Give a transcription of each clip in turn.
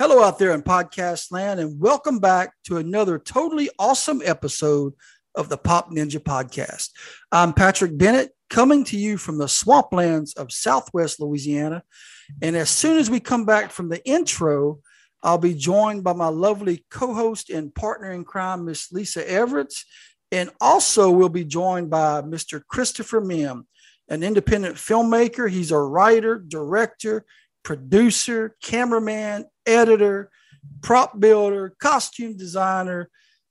Hello, out there in podcast land, and welcome back to another totally awesome episode of the Pop Ninja Podcast. I'm Patrick Bennett, coming to you from the swamplands of Southwest Louisiana. And as soon as we come back from the intro, I'll be joined by my lovely co host and partner in crime, Miss Lisa Everetts. And also, we'll be joined by Mr. Christopher Mihm, an independent filmmaker. He's a writer, director, producer, cameraman, editor, prop builder, costume designer,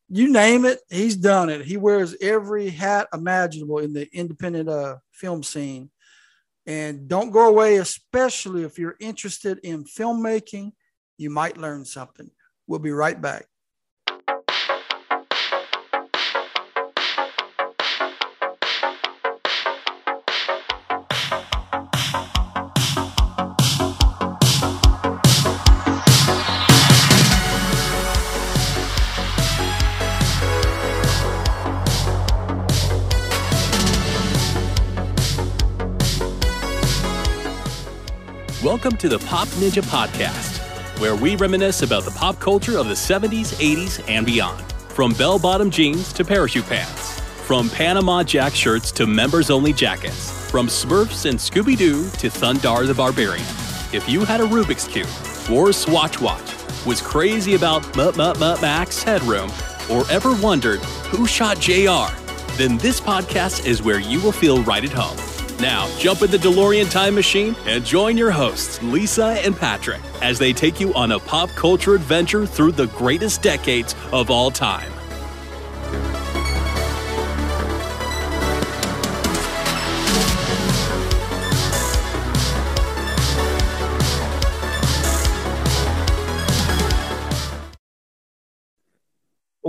you name it, he's done it. He wears every hat imaginable in the independent uh, film scene. And don't go away, especially if you're interested in filmmaking, you might learn something. We'll be right back. Welcome to the Pop Ninja Podcast, where we reminisce about the pop culture of the 70s, 80s, and beyond. From bell bottom jeans to parachute pants, from Panama Jack shirts to members only jackets, from Smurfs and Scooby Doo to Thundarr the Barbarian. If you had a Rubik's Cube, wore a Swatch watch, was crazy about Mutt Mutt Max headroom, or ever wondered who shot JR, then this podcast is where you will feel right at home. Now, jump in the DeLorean time machine and join your hosts, Lisa and Patrick, as they take you on a pop culture adventure through the greatest decades of all time.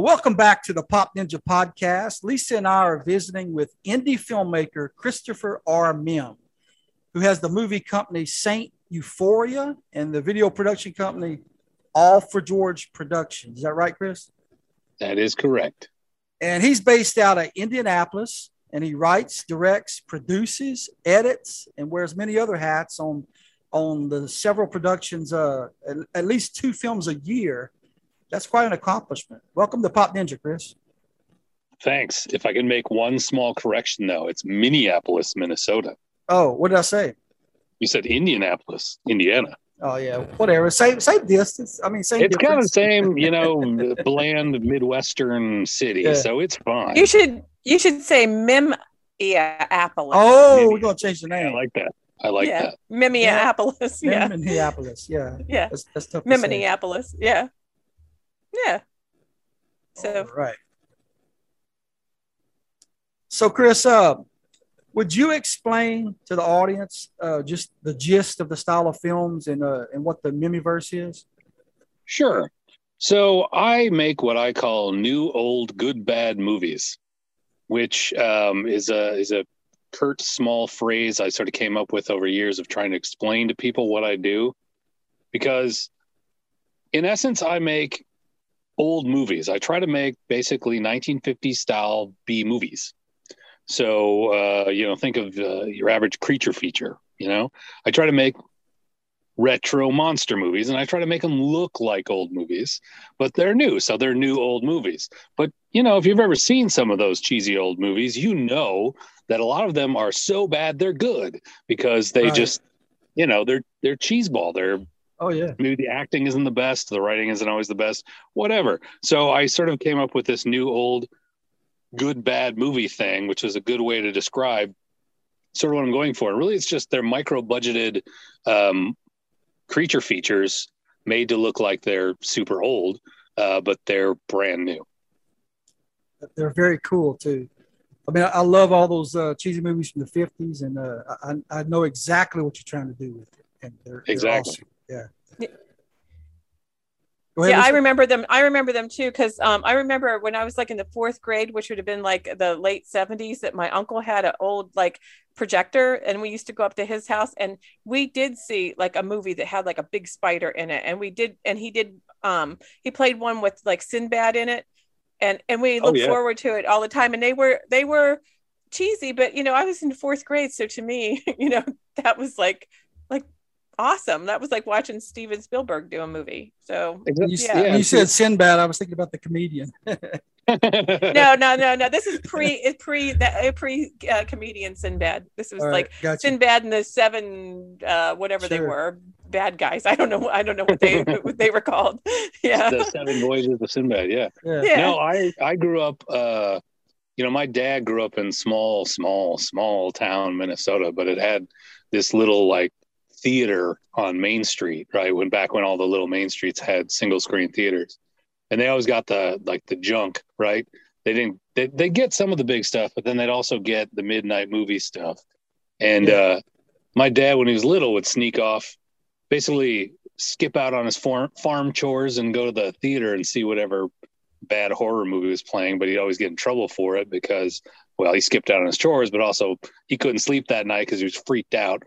Welcome back to the Pop Ninja Podcast. Lisa and I are visiting with indie filmmaker Christopher R. Mihm, who has the movie company Saint Euphoria and the video production company All for George Productions. Is that right, Chris? That is correct. And he's based out of Indianapolis and he writes, directs, produces, edits, and wears many other hats on on the several productions, uh, at, at least two films a year that's quite an accomplishment. Welcome to Pop Ninja, Chris. Thanks. If I can make one small correction, though, it's Minneapolis, Minnesota. Oh, what did I say? You said Indianapolis, Indiana. Oh yeah, whatever. Same same distance. I mean, same. It's difference. kind of the same, you know, bland Midwestern city, yeah. so it's fine. You should you should say Minneapolis. Oh, we're gonna change the name. I like that. I like yeah. that. Minneapolis. Yeah. Minneapolis. Yeah. Yeah. That's, that's tough. Minneapolis. Yeah. Yeah. So All right. So Chris, uh, would you explain to the audience uh, just the gist of the style of films and uh, and what the Mihmiverse is? Sure. So I make what I call new, old, good, bad movies, which um, is a is a curt, small phrase I sort of came up with over years of trying to explain to people what I do, because in essence, I make old movies. I try to make basically 1950s style B movies. So, uh, you know, think of uh, your average creature feature, you know, I try to make retro monster movies and I try to make them look like old movies, but they're new. So they're new old movies. But, you know, if you've ever seen some of those cheesy old movies, you know that a lot of them are so bad they're good because they right. just, you know, they're, they're cheeseball. They're Oh yeah. Maybe the acting isn't the best, the writing isn't always the best, whatever. So I sort of came up with this new old good bad movie thing, which is a good way to describe sort of what I'm going for. And Really, it's just they're micro budgeted um, creature features made to look like they're super old, uh, but they're brand new. They're very cool too. I mean, I love all those uh, cheesy movies from the '50s, and uh, I, I know exactly what you're trying to do with it. And they're, exactly. They're awesome. Yeah. Ahead, yeah, I remember them. I remember them too because um, I remember when I was like in the fourth grade, which would have been like the late seventies, that my uncle had an old like projector, and we used to go up to his house, and we did see like a movie that had like a big spider in it, and we did, and he did, um, he played one with like Sinbad in it, and and we looked oh, yeah. forward to it all the time, and they were they were cheesy, but you know I was in fourth grade, so to me, you know that was like like awesome. That was like watching Steven Spielberg do a movie. So you, yeah. yeah. you said Sinbad, I was thinking about the comedian. no, no, no, no. This is pre pre that pre uh, comedian Sinbad. This was right, like gotcha. Sinbad and the seven uh, whatever sure. they were bad guys. I don't know. I don't know what they what they were called. Yeah, the seven voyages of Sinbad. Yeah. yeah. yeah. No, I I grew up. uh you know, my dad grew up in small, small, small town Minnesota, but it had this little like theater on Main Street, right? When back when all the little main streets had single screen theaters and they always got the like the junk, right? They didn't they they get some of the big stuff, but then they'd also get the midnight movie stuff. And uh, my dad, when he was little, would sneak off, basically skip out on his farm farm chores and go to the theater and see whatever bad horror movie was playing. But he'd always get in trouble for it because, well, he skipped out on his chores, but also he couldn't sleep that night because he was freaked out.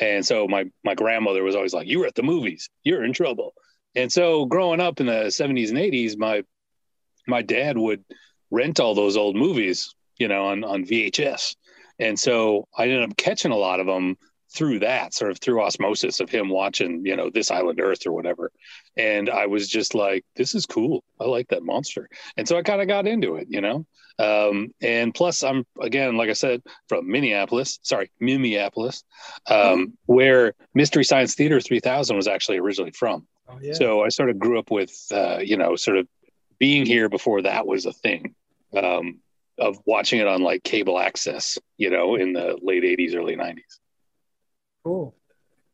And so my my grandmother was always like, "You were at the movies. You're in trouble." And so growing up in the 70s and 80s, my my dad would rent all those old movies, you know, on on VHS. And so I ended up catching a lot of them through that, sort of through osmosis of him watching, you know, This Island Earth or whatever. And I was just like, this is cool. I like that monster. And so I kind of got into it, you know. Um, and plus, I'm again, like I said, from Minneapolis, sorry, Minneapolis, um, where Mystery Science Theater 3000 was actually originally from. Oh, yeah. So I sort of grew up with, uh, you know, sort of being here before that was a thing um, of watching it on like cable access, you know, in the late 80s, early 90s. Cool.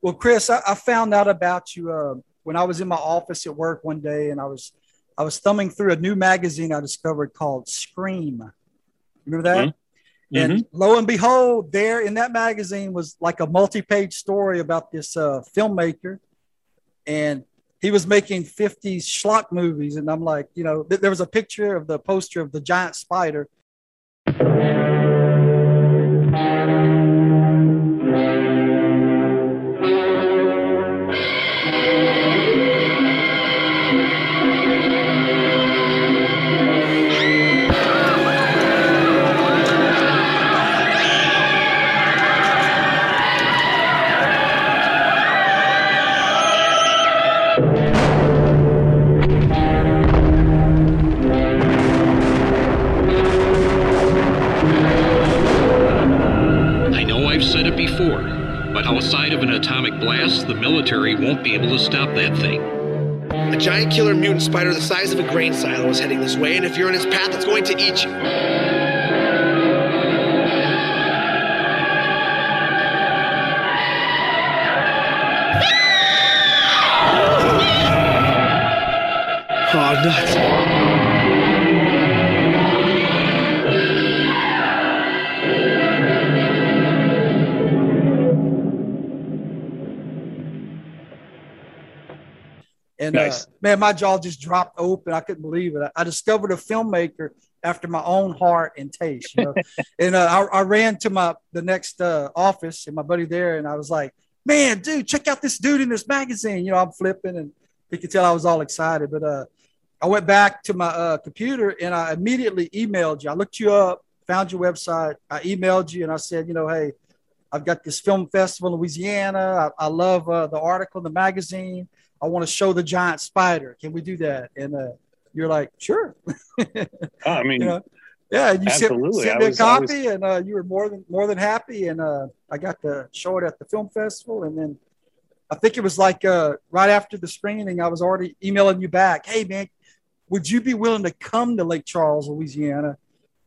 Well, Chris, I, I found out about you uh, when I was in my office at work one day and I was I was thumbing through a new magazine I discovered called Scream. Remember that? Mm-hmm. And mm-hmm. lo and behold, there in that magazine was like a multi-page story about this uh, filmmaker, and he was making 50s schlock movies. And I'm like, you know, th- there was a picture of the poster of the giant spider. The military won't be able to stop that thing. A giant killer mutant spider the size of a grain silo is heading this way, and if you're in its path, it's going to eat you. Oh, nuts. And uh, nice. uh, man, my jaw just dropped open. I couldn't believe it. I, I discovered a filmmaker after my own heart and taste. You know? and uh, I, I, ran to my the next uh, office and my buddy there, and I was like, "Man, dude, check out this dude in this magazine." You know, I'm flipping, and he could tell I was all excited. But uh, I went back to my uh, computer and I immediately emailed you. I looked you up, found your website. I emailed you and I said, you know, hey, I've got this film festival in Louisiana. I, I love uh, the article in the magazine. I want to show the giant spider. Can we do that? And uh, you're like, sure. I mean, you know? yeah, you absolutely. sent, sent me a copy, was... and uh, you were more than more than happy. And uh, I got to show it at the film festival, and then I think it was like uh, right after the screening, I was already emailing you back. Hey, man, would you be willing to come to Lake Charles, Louisiana,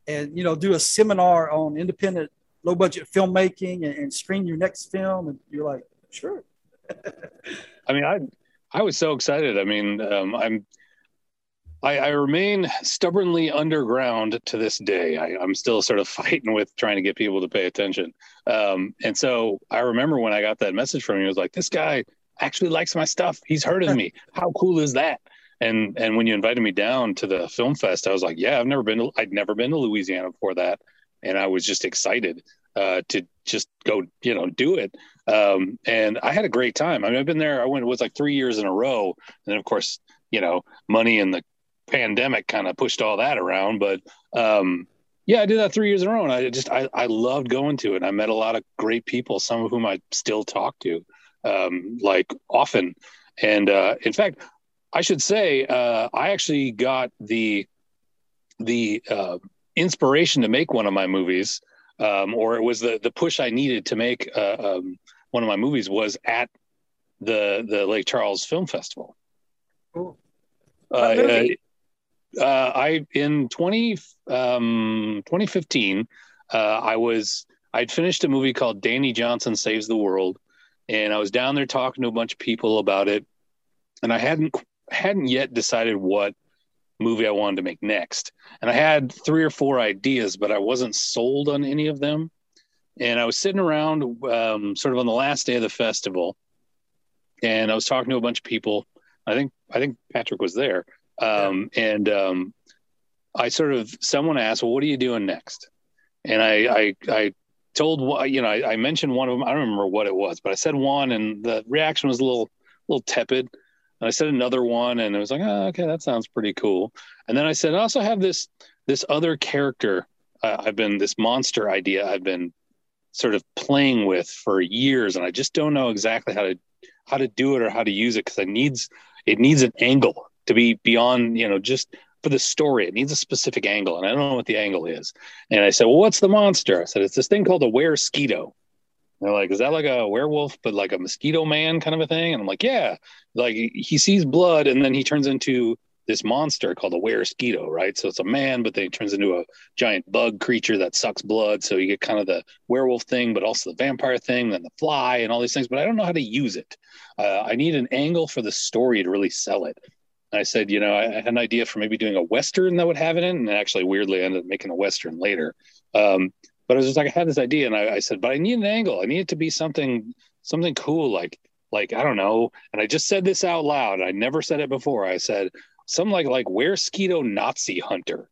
and you know do a seminar on independent, low budget filmmaking and, and screen your next film? And you're like, sure. I mean, I I was so excited. I mean, um, I'm I, I, remain stubbornly underground to this day. I, am still sort of fighting with trying to get people to pay attention. Um, and so I remember when I got that message from you, I was like, this guy actually likes my stuff. He's heard of me. How cool is that? And and when you invited me down to the film fest, I was like, yeah, I've never been. To, I'd never been to Louisiana before that, and I was just excited uh, to just go, you know, do it. Um, and I had a great time. I mean, I've been there. I went with like three years in a row, and of course, you know, money and the pandemic kind of pushed all that around. But um, yeah, I did that three years in a row, and I just I, I loved going to it. I met a lot of great people, some of whom I still talk to. um, like often. And uh, in fact, I should say uh, I actually got the the uh, inspiration to make one of my movies, um, or it was the the push I needed to make uh, um, one of my movies was at the the Lake Charles Film Festival. Cool. Uh, uh, uh, I in 20 um, 2015, uh, I was I'd finished a movie called Danny Johnson Saves the World, and I was down there talking to a bunch of people about it, and I hadn't hadn't yet decided what movie I wanted to make next. And I had three or four ideas, but I wasn't sold on any of them. And I was sitting around um, sort of on the last day of the festival, and I was talking to a bunch of people. I think I think Patrick was there, um, yeah. and um, I sort of someone asked, "Well, what are you doing next?" And I I, I told you know I, I mentioned one of them. I don't remember what it was, but I said one, and the reaction was a little little tepid. And I said another one, and it was like, oh, okay, that sounds pretty cool. And then I said, I also have this this other character. Uh, I've been this monster idea. I've been sort of playing with for years, and I just don't know exactly how to how to do it or how to use it because it needs it needs an angle to be beyond you know just for the story. It needs a specific angle, and I don't know what the angle is. And I said, well, what's the monster? I said, it's this thing called a weresquito. They're like, is that like a werewolf, but like a mosquito man kind of a thing? And I'm like, yeah. Like he sees blood and then he turns into this monster called a weresquito, right? So it's a man, but then he turns into a giant bug creature that sucks blood. So you get kind of the werewolf thing, but also the vampire thing, then the fly and all these things. But I don't know how to use it. Uh, I need an angle for the story to really sell it. And I said, you know, I had an idea for maybe doing a western that would have it in, and actually, weirdly, I ended up making a western later. Um, but I was just like, I had this idea, and I, I said, but I need an angle. I need it to be something, something cool, like, like I don't know. And I just said this out loud. I never said it before. I said something like, like skeeto Nazi hunter.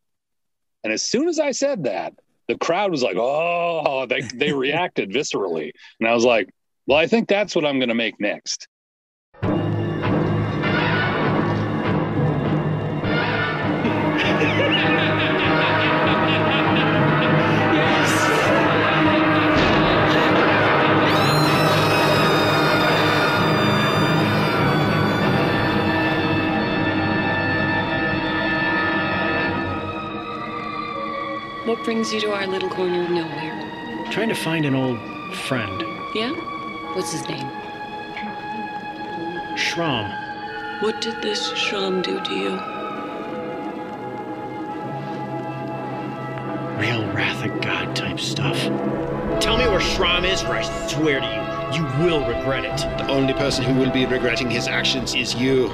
And as soon as I said that, the crowd was like, oh, they they reacted viscerally, and I was like, well, I think that's what I'm going to make next. brings you to our little corner of nowhere? Trying to find an old friend. Yeah? What's his name? Shram. What did this Shram do to you? Real Wrath of God type stuff. Tell me where Shram is, or I swear to you, you will regret it. The only person who will be regretting his actions is you.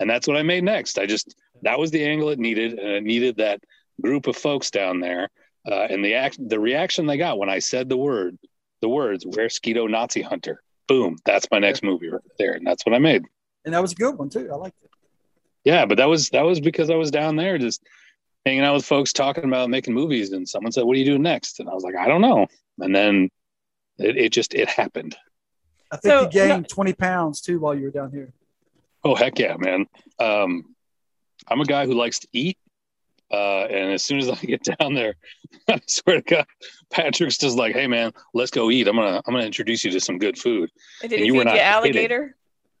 And that's what I made next. I just that was the angle it needed, and it needed that group of folks down there. Uh, and the act, the reaction they got when I said the word, the words, "Weresquito Nazi Hunter." Boom! That's my next movie right there, and that's what I made. And that was a good one too. I liked it. Yeah, but that was that was because I was down there just hanging out with folks talking about making movies, and someone said, "What are you doing next?" And I was like, "I don't know." And then it, it just it happened. I think so, you gained no, twenty pounds too while you were down here. Oh heck yeah, man! Um, I'm a guy who likes to eat, uh, and as soon as I get down there, I swear to God, Patrick's just like, "Hey man, let's go eat. I'm gonna I'm gonna introduce you to some good food." And did and he you feed you alligator? Kidding.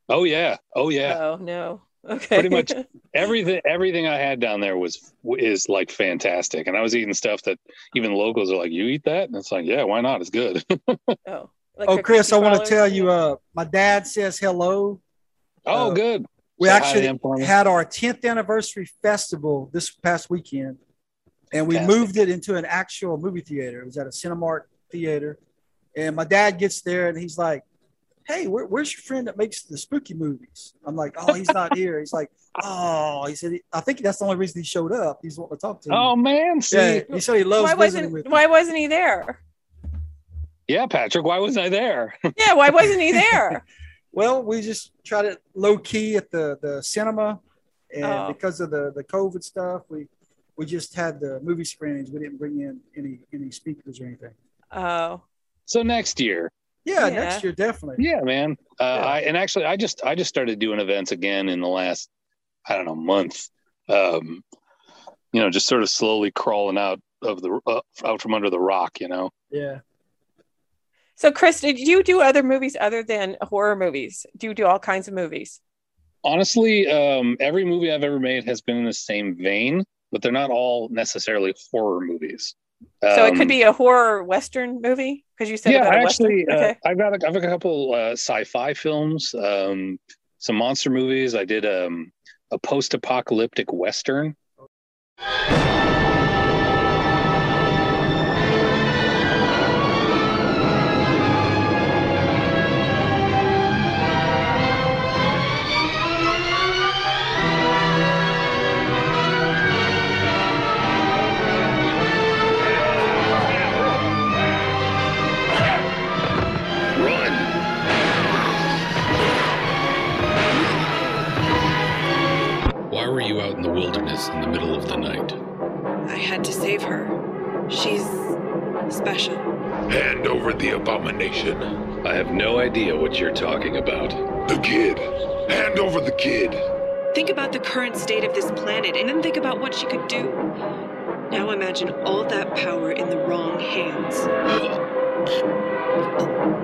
Oh yeah, oh yeah. Oh no. Okay. Pretty much everything everything I had down there was is like fantastic, and I was eating stuff that even locals are like, "You eat that?" And it's like, "Yeah, why not? It's good." oh. Like oh, Chris, I want to tell you, uh, my dad says hello Oh, uh, good. We actually had our 10th anniversary festival this past weekend, and we Fantastic. moved it into an actual movie theater. It was at a Cinemark theater, and my dad gets there and he's like, "Hey, where, where's your friend that makes the spooky movies?" I'm like, "Oh, he's not here." He's like, "Oh," he said, "I think that's the only reason he showed up. He's wanting to talk to me." Oh man, see, yeah, he said he loves why wasn't, with Why wasn't he there? Yeah, Patrick, why wasn't I there? yeah, why wasn't he there? Well, we just tried it low key at the the cinema, and oh. because of the the COVID stuff, we we just had the movie screenings. We didn't bring in any any speakers or anything. Oh, So next year, Yeah, Yeah. next year definitely. yeah, man. Uh, I and actually, I just I just started doing events again in the last I don't know month. Um, you know, just sort of slowly crawling out of the uh, out from under the rock. You know. Yeah. So Chris, did you do other movies other than horror movies? Do you do all kinds of movies? Honestly, um, every movie I've ever made has been in the same vein, but they're not all necessarily horror movies. so it Um, could be a horror western movie because you said yeah, about a I western. actually, uh, okay. I've got a, I've got a couple uh, sci-fi films, um, some monster movies. I did um, a post-apocalyptic western. Were you out in the wilderness in the middle of the night? I had to save her. She's special. Hand over the abomination. I have no idea what you're talking about. The kid. Hand over the kid. Think about the current state of this planet and then think about what she could do. Now imagine all that power in the wrong hands.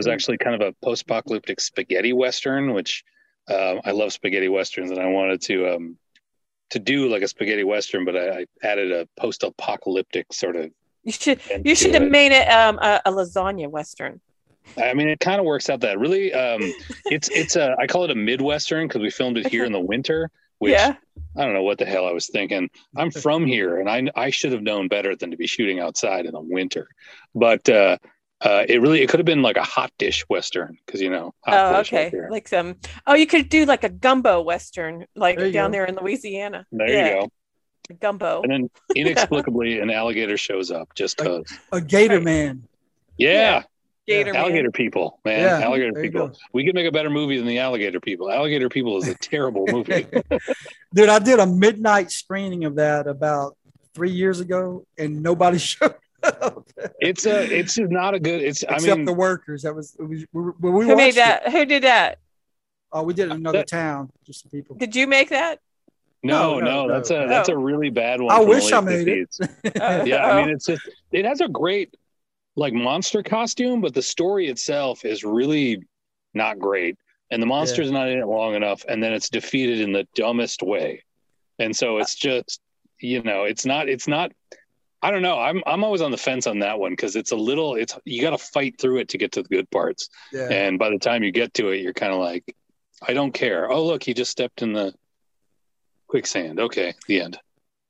was actually kind of a post-apocalyptic spaghetti western, which um, I love spaghetti westerns, and I wanted to um, to do like a spaghetti western, but I, I added a post-apocalyptic sort of. You should you should have it. made it um, a, a lasagna western. I mean, it kind of works out that really. Um, it's it's a I call it a midwestern because we filmed it here in the winter, which yeah. I don't know what the hell I was thinking. I'm from here, and I I should have known better than to be shooting outside in the winter. But uh, uh, it really it could have been like a hot dish western because you know. Hot Oh, dish right okay. Like some. Oh, you could do like a gumbo western, like There down go. there in Louisiana. There yeah, you go. Gumbo. And then inexplicably, an alligator shows up just because. a Gator Right. Man. Yeah, Gator man. alligator people, man. Yeah, alligator people. We could make a better movie than the alligator people. Alligator people is a terrible movie. Dude, I did a midnight screening of that about three years ago, and nobody showed up it's a. It's not a good. It's. I except mean, the workers. That was we, we, we Who made watched it- that? Who did that? Oh, we did it in another That- town. Just some people. Did you make that? no, no, no, no, that's a no. that's a really bad one. I wish I made it. 50s. Oh, Yeah, I oh. mean, it's just it has a great like monster costume, but the story itself is really not great, and the monster's not in it long enough, and then it's defeated in the dumbest way, and so it's just you know, it's not it's not. I don't know. I'm I'm always on the fence on that one because it's a little. It's you got to fight through it to get to the good parts, yeah. and by the time you get to it, you're kind of like, I don't care. Oh look, he just stepped in the quicksand. Okay, the end.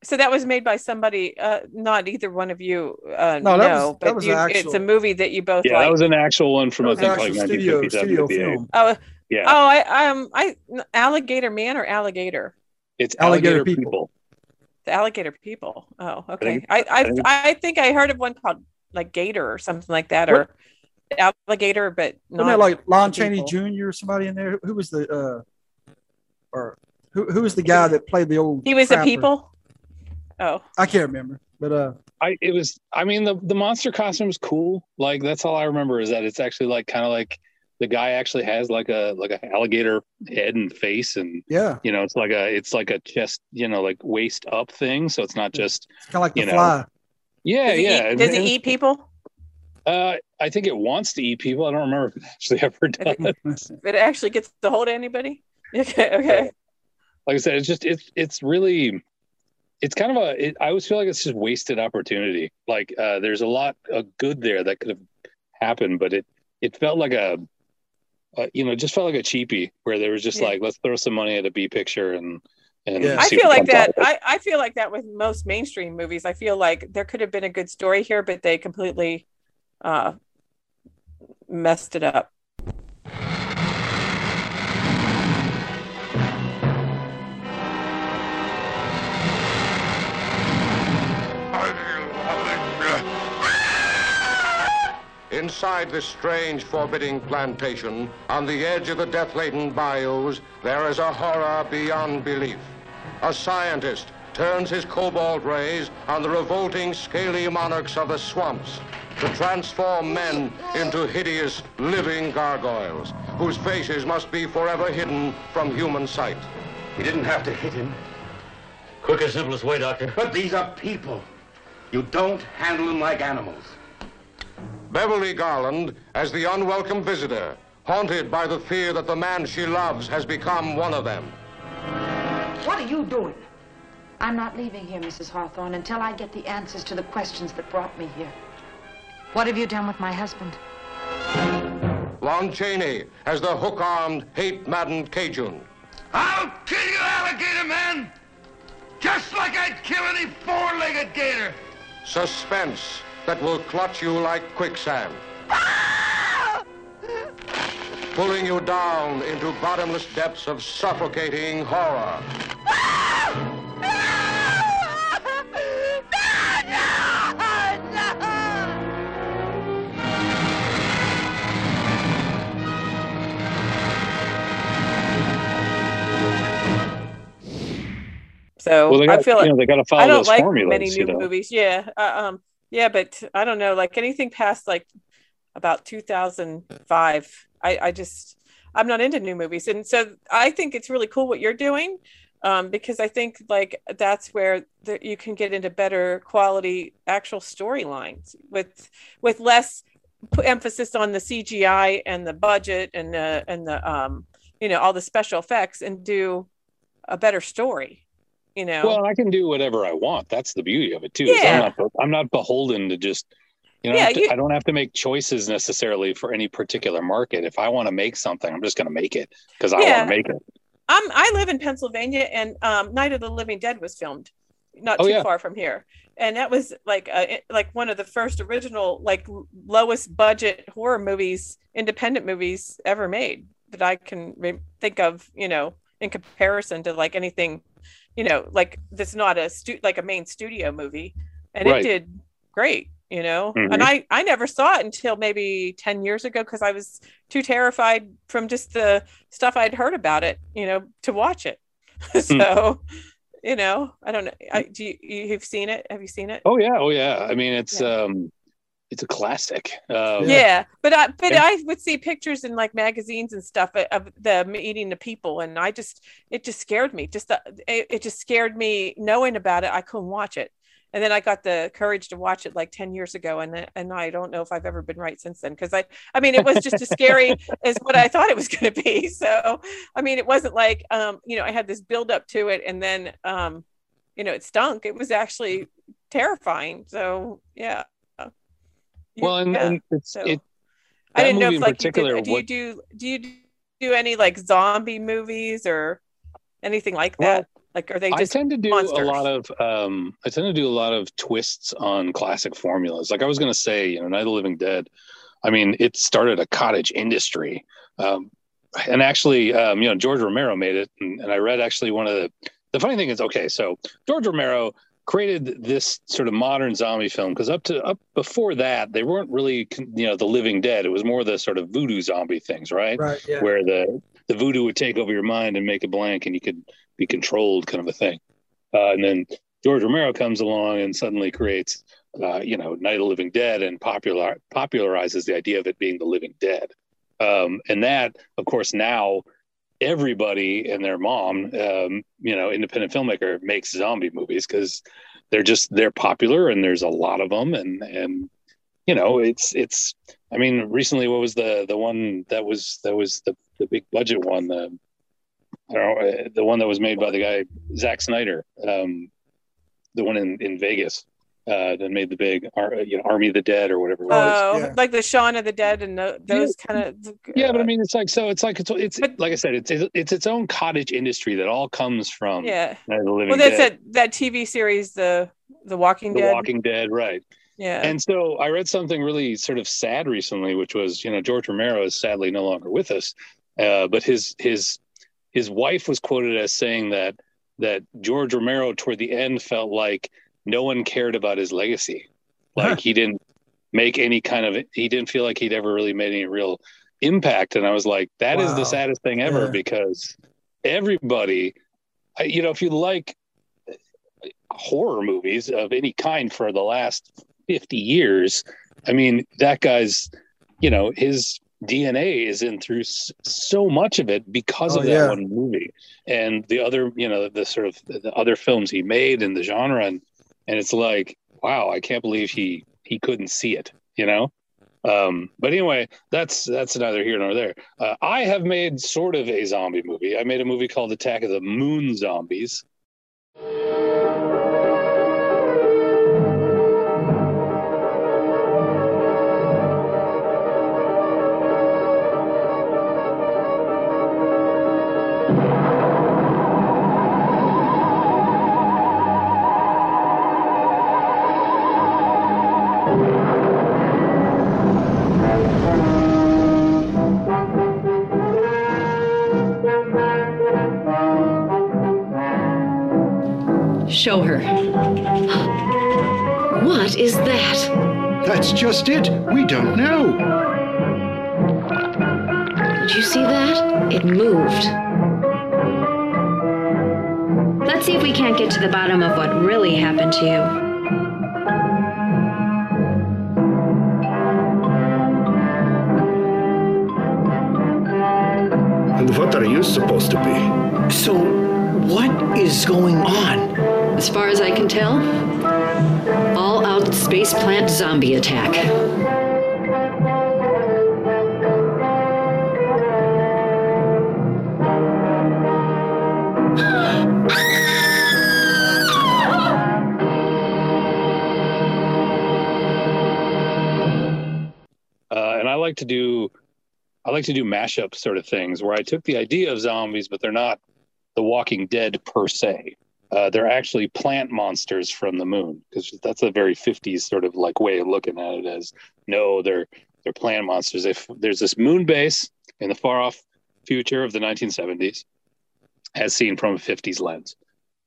So that was made by somebody, uh, not either one of you. Uh, No, that know, was- that but was you, actual- it's a movie that you both Yeah, like. that was an actual one from That I think like studio, 1957, studio film. oh, Yeah, oh, I um, I alligator man or alligator. it's Alligator alligator, People. people. The alligator people. Oh, okay. I I, I think- I, think I heard of one called like Gator or something like that, or alligator, but Wasn't that like Lon Chaney. Jr. or somebody in there? Who, who was the uh, or who who was the guy that played the old? he was a people. Oh, I can't remember, but uh, I it was. I mean, the the monster costume was cool. Like that's all I remember is that it's actually like kind of like the guy actually has like a like a alligator head and face, and yeah, you know, it's like a it's like a chest, you know, like waist up thing. So it's not just it's kind of like the You know, Fly. yeah, does he, yeah. eat, does and- he eat people? Uh, I think it wants to eat people. I don't remember if it actually ever I think- does. It actually gets to hold anybody. Okay, okay. like I said, it's just it's it's really it's kind of a it, I always feel like it's just wasted opportunity. Like uh, there's a lot of good there that could have happened, but it it felt like a uh, you know, just felt like a cheapie where they was just Yeah. like, let's throw some money at a B picture and and Yeah. I feel like that. I, I feel like that with most mainstream movies. I feel like there could have been a good story here, but they completely uh, messed it up. Inside this strange, forbidding plantation, on the edge of the death-laden bayous, there is a horror beyond belief. A scientist turns his cobalt rays on the revolting, scaly monarchs of the swamps to transform men into hideous, living gargoyles, whose faces must be forever hidden from human sight. He didn't have to hit him. Quickest, simplest way, Doctor. But these are people. You don't handle them like animals. Beverly Garland as the unwelcome visitor, haunted by the fear that the man she loves has become one of them. What are you doing? I'm not leaving here, Mrs. Hawthorne, until I get the answers to the questions that brought me here. What have you done with my husband? Lon Chaney as the hook-armed, hate-maddened Cajun. I'll kill you, alligator man! Just like I'd kill any four-legged gator! Suspense that will clutch you like quicksand. Pulling you down into bottomless depths of suffocating horror. So Well, they I got- feel you like know, they gotta follow I don't those like formulas, many you new know. movies. Yeah, uh, um, yeah, but I don't know, like anything past like about 2005. I I just I'm not into new movies, and so I think it's really cool what you're doing. Um, because I think like that's where the, you can get into better quality actual storylines with with less emphasis on the CGI and the budget and the and the um you know all the special effects and do a better story. You know. Well, I can do whatever I want. That's the beauty of it too. Yeah. I'm not I'm not beholden to just you know Yeah, I, to- you- I don't have to make choices necessarily for any particular market. If I want to make something, I'm just going to make it because I Yeah. want to make it. I'm I live in Pennsylvania, and um, Night of the Living Dead was filmed not Oh, too yeah. far from here, and that was like uh like one of the first original like lowest budget horror movies, independent movies ever made that I can re- think of. You know, in comparison to like anything, you know, like that's not a stu- like a main studio movie, and Right. it did great. You know, Mhm. and I I never saw it until maybe ten years ago because I was too terrified from just the stuff I'd heard about it, you know, to watch it. so, you know, I don't know. I, do you, you've seen it? Have you seen it? Oh yeah, oh yeah. I mean, it's um, it's a classic. Um, yeah, but I but Yeah. I would see pictures in like magazines and stuff of them eating the people, and I just it just scared me. Just the, it, it just scared me knowing about it. I couldn't watch it, and then I got the courage to watch it like ten years ago, and and I don't know if I've ever been right since then because I I mean it was just as scary as what I thought it was going to be. So I mean it wasn't like um you know I had this build up to it, and then um you know it stunk. It was actually terrifying. So yeah. Well, and, Yeah. and it's So- it. I didn't know if like particular, you did, do you do do you do any like zombie movies or anything like that? like are they I tend to do monsters? a lot of um, I tend to do a lot of twists on classic formulas. Like I was going to say, you know, Night of the Living Dead. I mean, it started a cottage industry, um, and actually, um, you know, George Romero made it, and, and I read actually one of the. The funny thing is, okay, so George Romero created this sort of modern zombie film because up to up before that, they weren't really, you know, the Living Dead. It was more the sort of voodoo zombie things, right? Right, yeah. Where the the voodoo would take over your mind and make it blank, and you could be controlled, kind of a thing. Uh, and then George Romero comes along and suddenly creates, uh, you know, Night of the Living Dead and popular popularizes the idea of it being the living dead. Um, and that, of course, now everybody and their mom, um, you know, independent filmmaker makes zombie movies because they're just they're popular and there's a lot of them and and you know it's it's I mean recently what was the the one that was that was the the big budget one the I don't know uh, the one that was made by the guy Zack Snyder um, the one in in Vegas uh, that made the big you know Army of the Dead or whatever. It was. Oh, yeah. like the Shaun of the Dead and tho- those kind of. Yeah, but I mean, it's like so. It's like it's it's like I said, it's it's its own cottage industry that all comes from Yeah. Night the Living Well, that's Dead, that that TV series, the the Walking Dead The Dead. Walking Dead, right? Yeah. And so I read something really sort of sad recently, which was you know George Romero is sadly no longer with us, uh, but his his his wife was quoted as saying that that George Romero toward the end felt like no one cared about his legacy, like he didn't make any kind of he didn't feel like he'd ever really made any real impact, and I was like that is Wow. the saddest thing ever Yeah. because everybody, I- you know, if you like horror movies of any kind for the last 50 years i mean that guy's you know his dna is in through so much of it because Oh, of that yeah. one movie and the other you know the sort of the other films he made in the genre and and it's like wow i can't believe he he couldn't see it you know? Um but anyway that's that's neither here nor there. Uh, i have made sort of a zombie movie. I made a movie called attack of the moon zombies to the bottom of what really happened to you. And what are you supposed to be? So, what is going on? As far as I can tell, all out space plant zombie attack. I like to do mashup sort of things where I took the idea of zombies, but they're not the Walking Dead per se. Uh, they're actually plant monsters from the moon because that's a very 50s sort of like way of looking at it as no, they're they're plant monsters. If there's this moon base in the far off future of the 1970s, as seen from a 50s lens,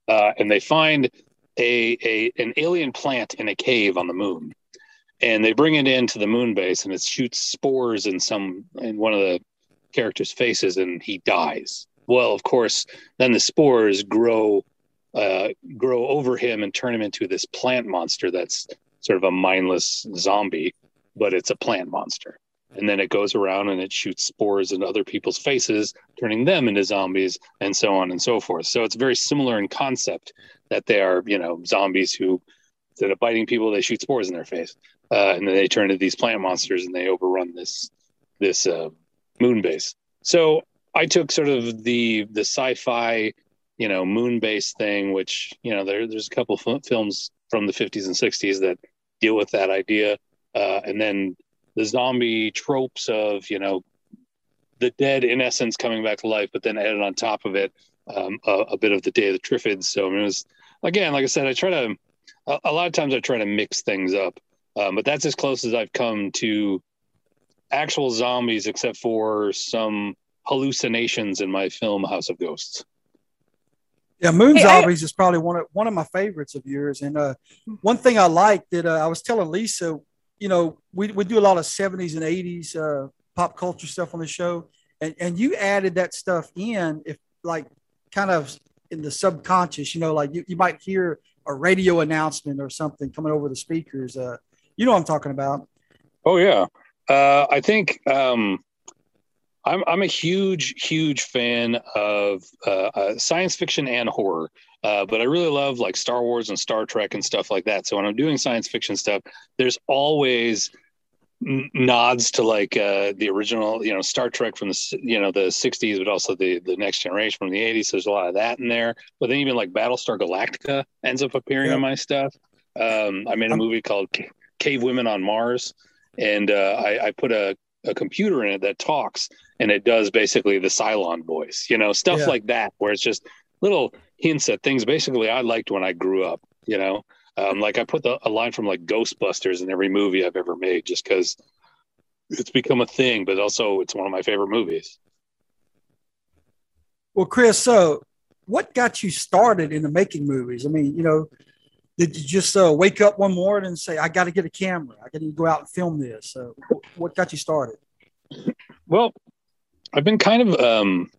uh, and they find a, a an alien plant in a cave on the moon and they bring it into the moon base and it shoots spores in some in one of the characters faces and he dies. Well of course then the spores grow uh, grow over him and turn him into this plant monster that's sort of a mindless zombie but it's a plant monster. And then it goes around and it shoots spores into other people's faces turning them into zombies and so on and so forth. So it's very similar in concept that they are you know zombies who instead of biting people they shoot spores in their face uh, and then they turn into these plant monsters and they overrun this this uh, moon base. So I took sort of the the sci-fi, you know, moon base thing, which you know there there's a couple films from the 50s and 60s that deal with that idea, uh, and then the zombie tropes of you know the dead in essence coming back to life, but then added on top of it um, a, a bit of the Day of the Triffids. So I mean, it was again, like I said, I try to a, a lot of times I try to mix things up. Um, but that's as close as I've come to actual zombies, except for some hallucinations in my film House of Ghosts. Yeah, Moon Hey, I- Zombies is probably one of one of my favorites of yours. And uh, one thing I like that uh, I was telling Lisa, you know, we, we do a lot of 70s and 80s uh, pop culture stuff on the show, and and you added that stuff in, if like kind of in the subconscious, you know, like you, you might hear a radio announcement or something coming over the speakers. Uh, you know what I'm talking about? Oh yeah, uh, I think um, I'm I'm a huge huge fan of uh, uh, science fiction and horror, uh, but I really love like Star Wars and Star Trek and stuff like that. So when I'm doing science fiction stuff, there's always n- nods to like uh, the original, you know, Star Trek from the you know the '60s, but also the the Next Generation from the '80s. So there's a lot of that in there. But then even like Battlestar Galactica ends up appearing Yeah. on my stuff. Um, I made a movie called Cave Women on Mars, and uh, I, I put a, a computer in it that talks, and it does basically the Cylon voice, you know, stuff Yeah. like that, where it's just little hints at things basically I liked when I grew up, you know. Um, like I put the, a line from like Ghostbusters in every movie I've ever made, just because it's become a thing, but also it's one of my favorite movies. Well, Chris, so what got you started in the making movies? I mean, you know, did you just uh, wake up one morning and say, "I got to get a camera. I got to go out and film this"? So, wh- what got you started? Well, I've been kind of um,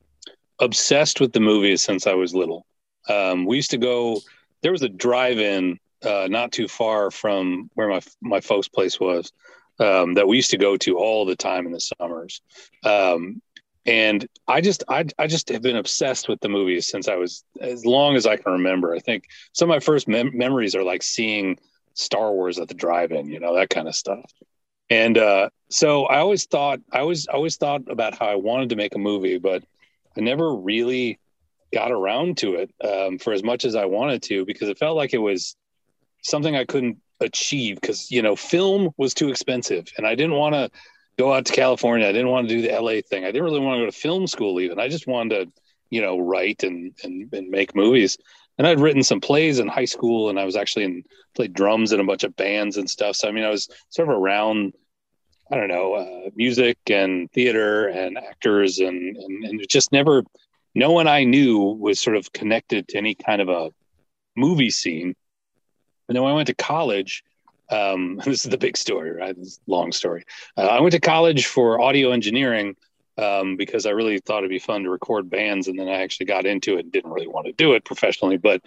obsessed with the movies since I was little. Um, we used to go. There was a drive-in uh, not too far from where my my folks' place was um, that we used to go to all the time in the summers. Um, and I just I I just have been obsessed with the movies since I was as long as I can remember. I think some of my first mem- memories are like seeing Star Wars at the drive-in, you know, that kind of stuff. And uh, so I always thought I always always thought about how I wanted to make a movie, but I never really got around to it um, for as much as I wanted to because it felt like it was something I couldn't achieve because you know film was too expensive and I didn't want to go out to California. I didn't want to do the LA thing. I didn't really want to go to film school even. I just wanted to you know write and and, and make movies. And I'd written some plays in high school, and I was actually in played drums in a bunch of bands and stuff. So I mean, I was sort of around I don't know, uh, music and theater and actors and, and, and it just never, no one I knew was sort of connected to any kind of a movie scene. And then when I went to college, um, this is the big story, right? Long story. Uh, I went to college for audio engineering um, because I really thought it'd be fun to record bands. And then I actually got into it and didn't really want to do it professionally, but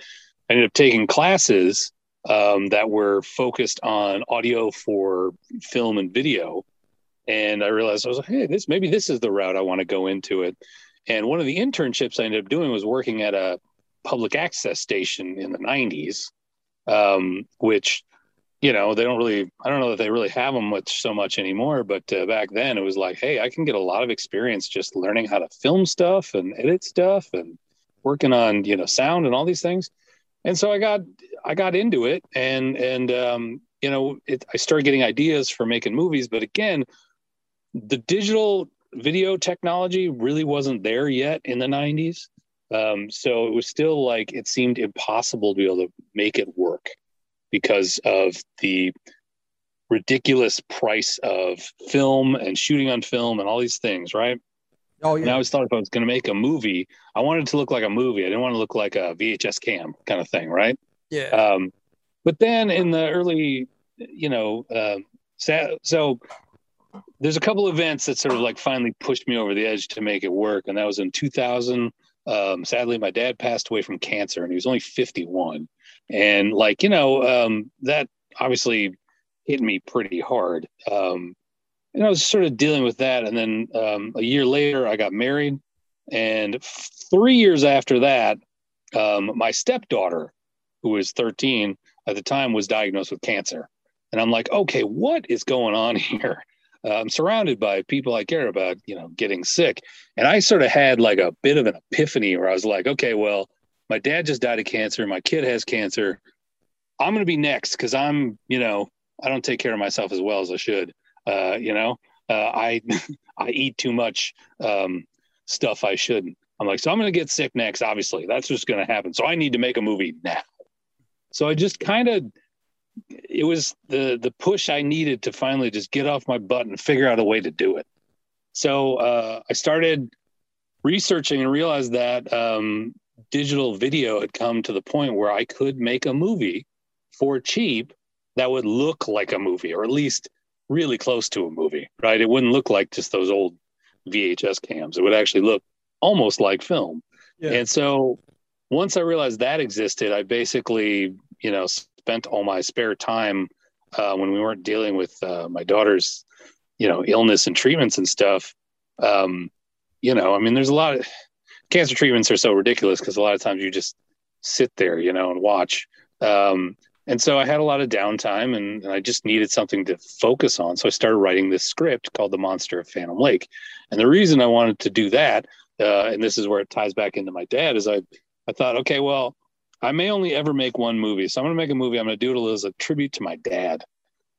I ended up taking classes um, that were focused on audio for film and video. And I realized I was like, hey, this maybe this is the route I want to go into it. And one of the internships I ended up doing was working at a public access station in the 90s, um, which, you know, they don't really, I don't know that they really have them much so much anymore. But uh, back then it was like, hey, I can get a lot of experience just learning how to film stuff and edit stuff and working on, you know, sound and all these things. And so I got, I got into it and, and, um, you know, it, I started getting ideas for making movies. But again, the digital video technology really wasn't there yet in the 90s. Um, so it was still like it seemed impossible to be able to make it work because of the ridiculous price of film and shooting on film and all these things, right? Oh And I always thought if I was going to make a movie, I wanted it to look like a movie. I didn't want to look like a VHS cam kind of thing, right? Yeah. Um, but then in the early, you know, uh, so, so there's a couple events that sort of like finally pushed me over the edge to make it work, and that was in 2000. Um, sadly, my dad passed away from cancer, and he was only 51. And like you know, um, that obviously hit me pretty hard. Um, and I was sort of dealing with that, and then um, a year later, I got married, and three years after that, um, my stepdaughter, who was 13 at the time, was diagnosed with cancer. And I'm like, okay, what is going on here? Uh, I'm surrounded by people I care about, you know, getting sick. And I sort of had like a bit of an epiphany where I was like, okay, well, my dad just died of cancer. My kid has cancer. I'm going to be next because I'm, you know, I don't take care of myself as well as I should. Uh, you know, uh, I I eat too much um, stuff I shouldn't. I'm like, so I'm going to get sick next. Obviously, that's just going to happen. So I need to make a movie now. So I just kind of it was the the push I needed to finally just get off my butt and figure out a way to do it. So uh, I started researching and realized that um, digital video had come to the point where I could make a movie for cheap that would look like a movie, or at least really close to a movie. Right? It wouldn't look like just those old VHS cams. It would actually look almost like film. Yeah. And so once I realized that existed, I basically, you know, spent all my spare time uh, when we weren't dealing with uh, my daughter's, you know, illness and treatments and stuff. Um, you know, I mean, there's a lot of cancer treatments are so ridiculous because a lot of times you just sit there, you know, and watch. Um, and so I had a lot of downtime and, and I just needed something to focus on. So I started writing this script called The Monster of Phantom Lake. And the reason I wanted to do that, uh, and this is where it ties back into my dad, is I, I thought, okay, well, I may only ever make one movie. So I'm going to make a movie. I'm going to do it as a tribute to my dad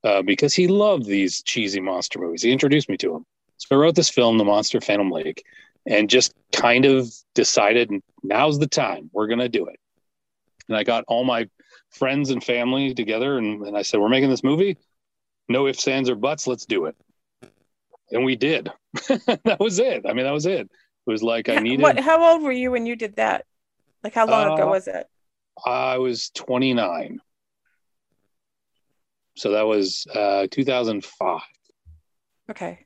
uh, because he loved these cheesy monster movies. He introduced me to them. So I wrote this film, The Monster Phantom Lake, and just kind of decided now's the time. We're going to do it. And I got all my friends and family together and, and I said, We're making this movie. No ifs, ands, or buts. Let's do it. And we did. that was it. I mean, that was it. It was like I needed. What? How old were you when you did that? Like how long Uh, ago was it? I was 29. So that was uh, 2005. Okay.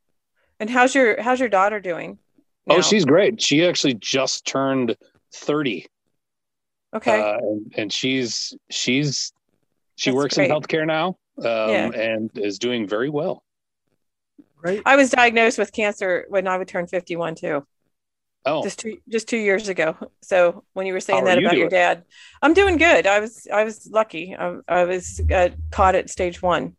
And how's your how's your daughter doing? Oh, she's great. She actually just turned 30. Okay. Uh, and, and she's she's she That's works great. in healthcare now um, Yeah. and is doing very well. Right. I was diagnosed with cancer when I would turn 51 too. Oh, Just two just two years ago. So when you were saying How are that you about your dad, I'm doing good. I was I was lucky. I, I was uh, caught at stage one.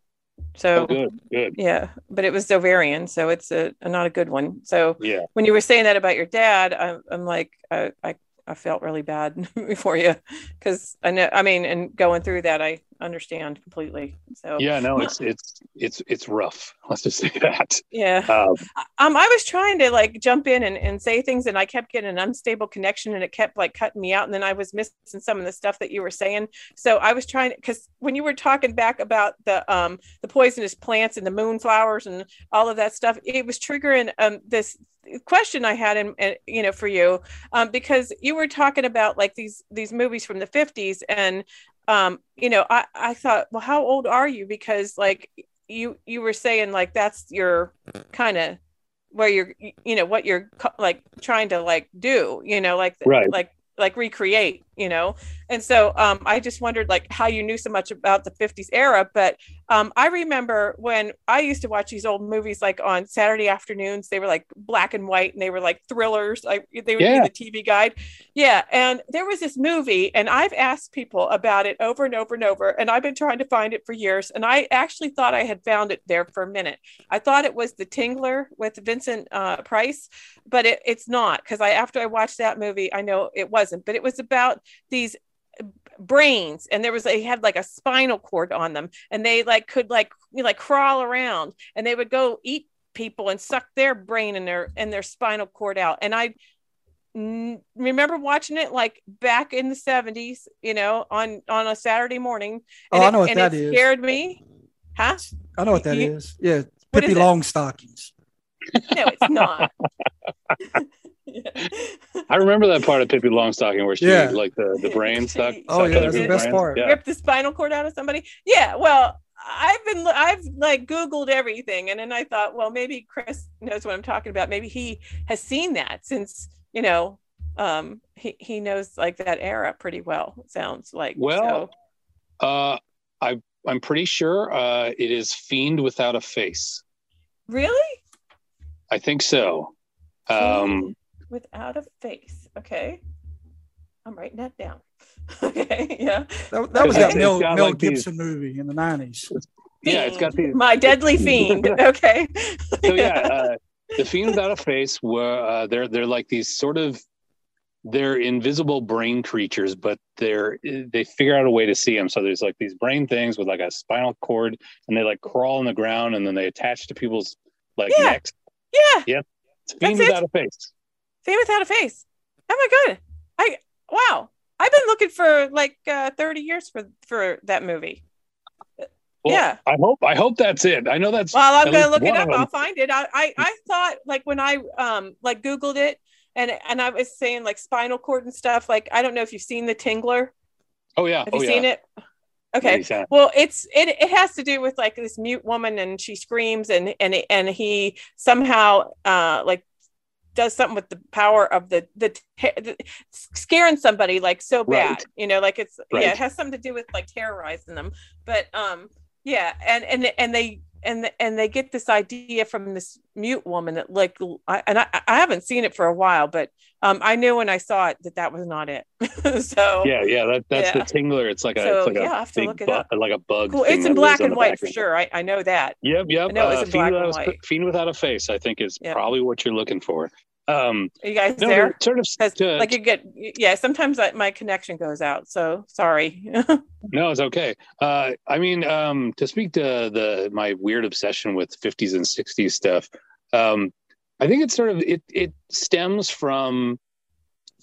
So oh, good, good. yeah, but it was ovarian, so it's a, a not a good one. So Yeah. when you were saying that about your dad, I, I'm like, I, I, I felt really bad for you because I know, I mean, and going through that, I understand completely. So Yeah, no, it's it's it's it's rough. Let's just say that. yeah. Um, Um, I was trying to like jump in and, and say things, and I kept getting an unstable connection, and it kept like cutting me out. And then I was missing some of the stuff that you were saying. So I was trying because when you were talking back about the um the poisonous plants and the moonflowers and all of that stuff, it was triggering um this question I had, and, you know, for you, um, because you were talking about like these these movies from the fifties, and um, you know, I I thought, well, how old are you? Because like you you were saying like that's your kind of where you're you know what you're like trying to like do you know like Right. like like recreate you know? And so um i just wondered like how you knew so much about the 50s era but um i remember when i used to watch these old movies like on saturday afternoons they were like black and white and they were like thrillers I, they would Yeah. be the tv guide. Yeah and there was this movie and i've asked people about it over and over and over and i've been trying to find it for years and i actually thought i had found it there for a minute. I thought it was the tingler with vincent uh, price but it, it's not because i after i watched that movie i know it wasn't but it was about these brains and there was they had like a spinal cord on them and they like could like you know, like crawl around and they would go eat people and suck their brain and their and their spinal cord out and i mm, remember watching it like back in the 70s you know on on a saturday morning Oh, and I it- know what and that it is. scared me huh I know what that You- is. Yeah, Pippi is it? Longstockings. no it's not I remember that part of Pippi Longstocking where she Yeah. like the the brain stuck. Oh, sucked yeah, other that's the best brains. part. Yeah. rip the spinal cord out of somebody yeah well i've been i've like googled everything and then i thought well maybe chris knows what i'm talking about maybe he has seen that since you know um he, he knows like that era pretty well sounds like Well, so. uh, I I'm pretty sure uh, it is Fiend without a face. really I think so. Um, without a face okay i'm writing that down okay yeah That, that was that Mel, Mel like these- Gibson movie in the nineties. yeah, it's got these. my deadly fiend okay so yeah, uh, the fiend without a face were uh, they're they're like these sort of they're invisible brain creatures, but they're they figure out a way to see them. So there's like these brain things with like a spinal cord, and they like crawl on the ground, and then they attach to people's like Yeah. necks. yeah Yep, it's a fiend That's it. without a face. Fiend without a face. Oh my god! I wow! I've been looking for like uh, thirty years for for that movie. Well, Yeah. I hope I hope that's it. I know that's. Well, I'm gonna look it up. I'll find it. I, I I thought like when I um like Googled it and and I was saying like spinal cord and stuff. Like I don't know if you've seen the Tingler. Oh yeah. Have oh you yeah. seen it? Okay. Yeah, yeah. Well, it's it it has to do with like this mute woman and she screams and and and he somehow uh like does something with the power of the the, the scaring somebody like so bad. Right. You know, like it's yeah, it has something to do with like terrorizing them. But um yeah, and and and they and and they get this idea from this mute woman that like I, and I, I haven't seen it for a while, but um I knew when I saw it that that was not it. so Yeah, yeah, that, that's Yeah. the tingler. It's like a, So, it's like yeah, a I'll have to big it bu- like a bug. cool. It's in black and white for sure. I, I know that. Yep, yep. I know uh, in Fiend black without a- white. Fiend without a face, I think, is Yep. probably what you're looking for. Um, Are you guys no, there? sort of uh, like you get, yeah. Sometimes I, my connection goes out, so sorry. No, it's okay. Uh, I mean, um, to speak to the my weird obsession with 50s and 60s stuff, um, I think it's sort of it it stems from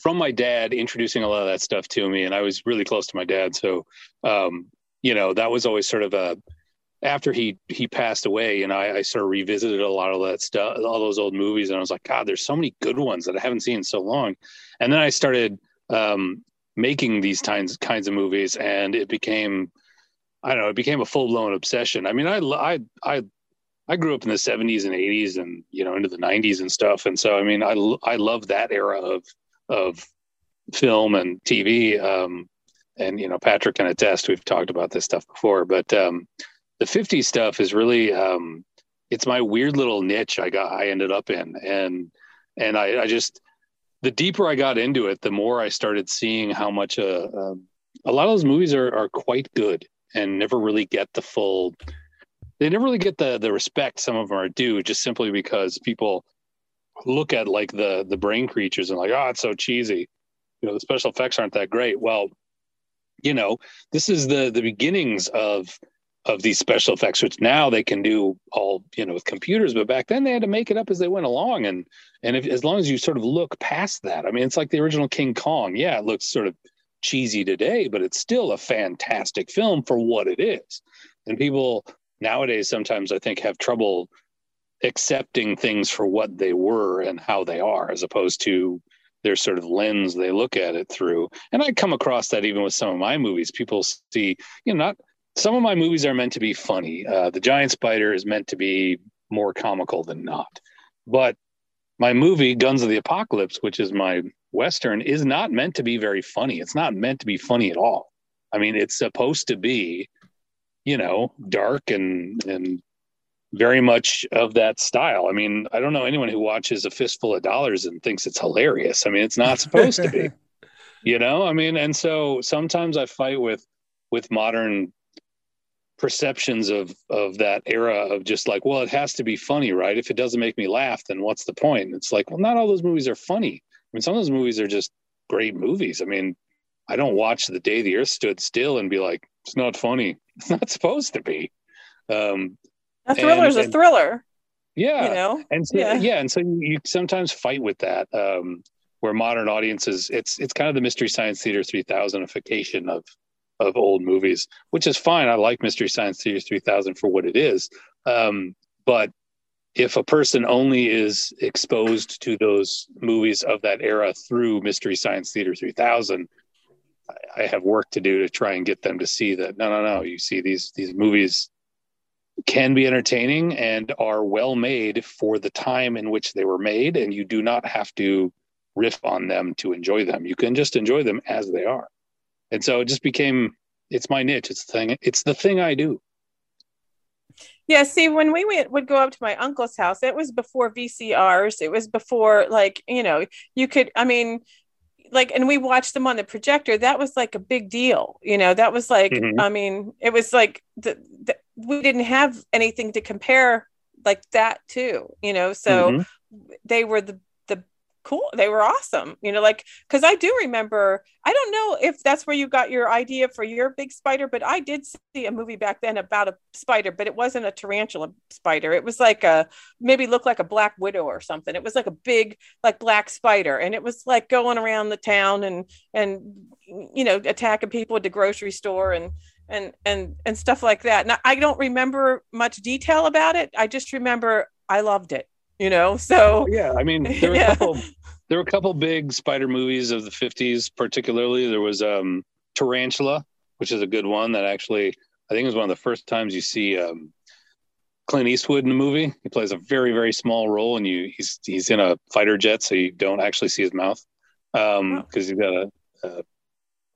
from my dad introducing a lot of that stuff to me, and I was really close to my dad, so um, you know that was always sort of a after he he passed away, and I, I sort of revisited a lot of that stuff, all those old movies, and I was like, God, there's so many good ones that I haven't seen in so long, and then I started um, making these kinds kinds of movies, and it became, I don't know, it became a full blown obsession. I mean, I I I I grew up in the 70s and 80s, and you know into the 90s and stuff, and so I mean, I I love that era of of film and TV. Um, and you know, Patrick can attest. We've talked about this stuff before, but um, the 50s stuff is really um, it's my weird little niche I got I ended up in, and and I, I just the deeper I got into it, the more I started seeing how much uh, um, a lot of those movies are are quite good and never really get the full. They never really get the the respect some of them are due, just simply because people look at like the the brain creatures and like, oh, it's so cheesy. You know, the special effects aren't that great. Well, you know, this is the the beginnings of of these special effects, which now they can do all you know with computers, but back then they had to make it up as they went along. And and if as long as you sort of look past that, I mean, it's like the original King Kong. Yeah, it looks sort of cheesy today, but it's still a fantastic film for what it is. And people nowadays sometimes I think have trouble accepting things for what they were and how they are, as opposed to their sort of lens they look at it through. And I come across that even with some of my movies. People see, you know, not some of my movies are meant to be funny. Uh, the Giant Spider is meant to be more comical than not. But my movie, Guns of the Apocalypse, which is my Western, is not meant to be very funny. It's not meant to be funny at all. I mean, it's supposed to be, you know, dark and and very much of that style. I mean, I don't know anyone who watches a fistful of dollars and thinks it's hilarious. I mean, it's not supposed to be. You know, I mean, and so sometimes I fight with with modern perceptions of of that era of just like, well, it has to be funny, right? If it doesn't make me laugh, then what's the point? It's like, well, not all those movies are funny. I mean, some of those movies are just great movies. I mean, I don't watch The Day the Earth Stood Still and be like, it's not funny. It's not supposed to be. Um, a thriller is a thriller. yeah. You know? And so, Yeah. yeah. And so you sometimes fight with that, um, where modern audiences, it's, it's kind of the mystery science theater 3000ification of, of old movies, which is fine. I like mystery science theater 3000 for what it is. Um, but if a person only is exposed to those movies of that era through mystery science theater 3000, I- I have work to do to try and get them to see that. No, no, no. You see these, these movies can be entertaining and are well made for the time in which they were made and you do not have to riff on them to enjoy them you can just enjoy them as they are and so it just became it's my niche it's the thing it's the thing i do Yeah, see, when we went, would go up to my uncle's house, it was before VCRs. It was before, like, you know, you could, I mean, like, and we watched them on the projector. That was like a big deal, you know. That was like, Mhm. I mean, it was like the, the, we didn't have anything to compare like that to, you know. So Mhm. they were the cool. They were awesome, you know. Like, because I do remember. I don't know if that's where you got your idea for your big spider, but I did see a movie back then about a spider, but it wasn't a tarantula spider. It was like a maybe looked like a black widow or something. It was like a big like black spider, and it was like going around the town and and you know attacking people at the grocery store and and and and stuff like that. And I- I don't remember much detail about it. I just remember I loved it. You know, so yeah. I mean there were Yeah. a couple there were a couple big spider movies of the 50s particularly. There was um tarantula which is a good one that actually i think was one of the first times you see um clint eastwood in the movie. He plays a very very small role and you he's he's in a fighter jet so you don't actually see his mouth um because he's got a, a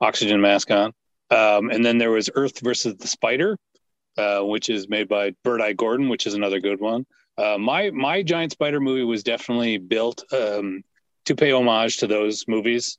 oxygen mask on. Um and then there was earth versus the spider uh, which is made by Bert I. Gordon, which is another good one. Uh, my my giant spider movie was definitely built um, to pay homage to those movies.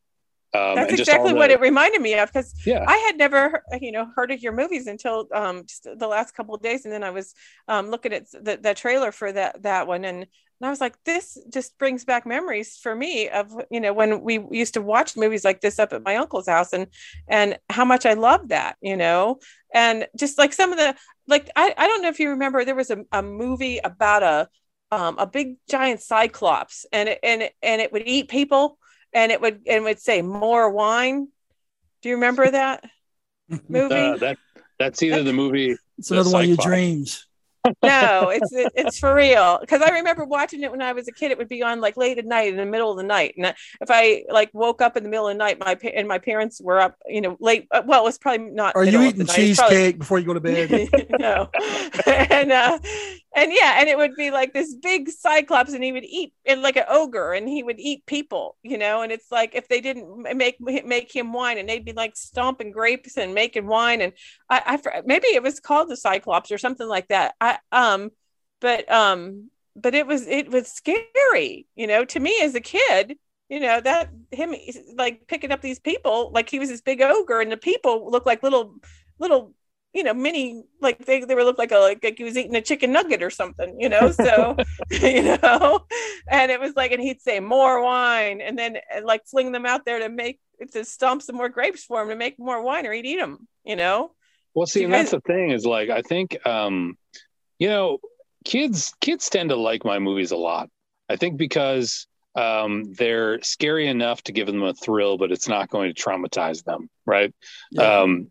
Um, That's and just all exactly the- what it reminded me of because Yeah. I had never, you know, heard of your movies until um, just the last couple of days, and then I was um, looking at the, the trailer for that that one, and, and I was like, this just brings back memories for me of you know when we used to watch movies like this up at my uncle's house, and and how much I loved that, you know, and just like some of the like I, I don't know if you remember there was a, a movie about a um, a big giant cyclops, and it, and it, and it would eat people and it would and would say more wine. Do you remember that movie? Uh, that that's either the movie. It's The another one of your dreams. No, it's it's for real. Because I remember watching it when I was a kid. It would be on like late at night, in the middle of the night. And if I like woke up in the middle of the night, my pa- and my parents were up, you know, late. uh, Well, it was probably not. Are you eating night. Probably- cheesecake before you go to bed? no and uh and yeah and it would be like this big cyclops and he would eat and like an ogre and he would eat people you know? And it's like if they didn't make make him wine and they'd be like stomping grapes and making wine and i, I maybe it was called the cyclops or something like that. I um but um but it was it was scary you know? To me as a kid you know that him like picking up these people like he was this big ogre and the people look like little little you know mini like they, they were look like a like, like he was eating a chicken nugget or something you know so you know and it was like and he'd say more wine and then and, like fling them out there to make to stomp some more grapes for him to make more wine or he'd eat them you know Well, see, and that's the thing is like I think um, you know, kids kids tend to like my movies a lot. I think because um, they're scary enough to give them a thrill, but it's not going to traumatize them, right? Um,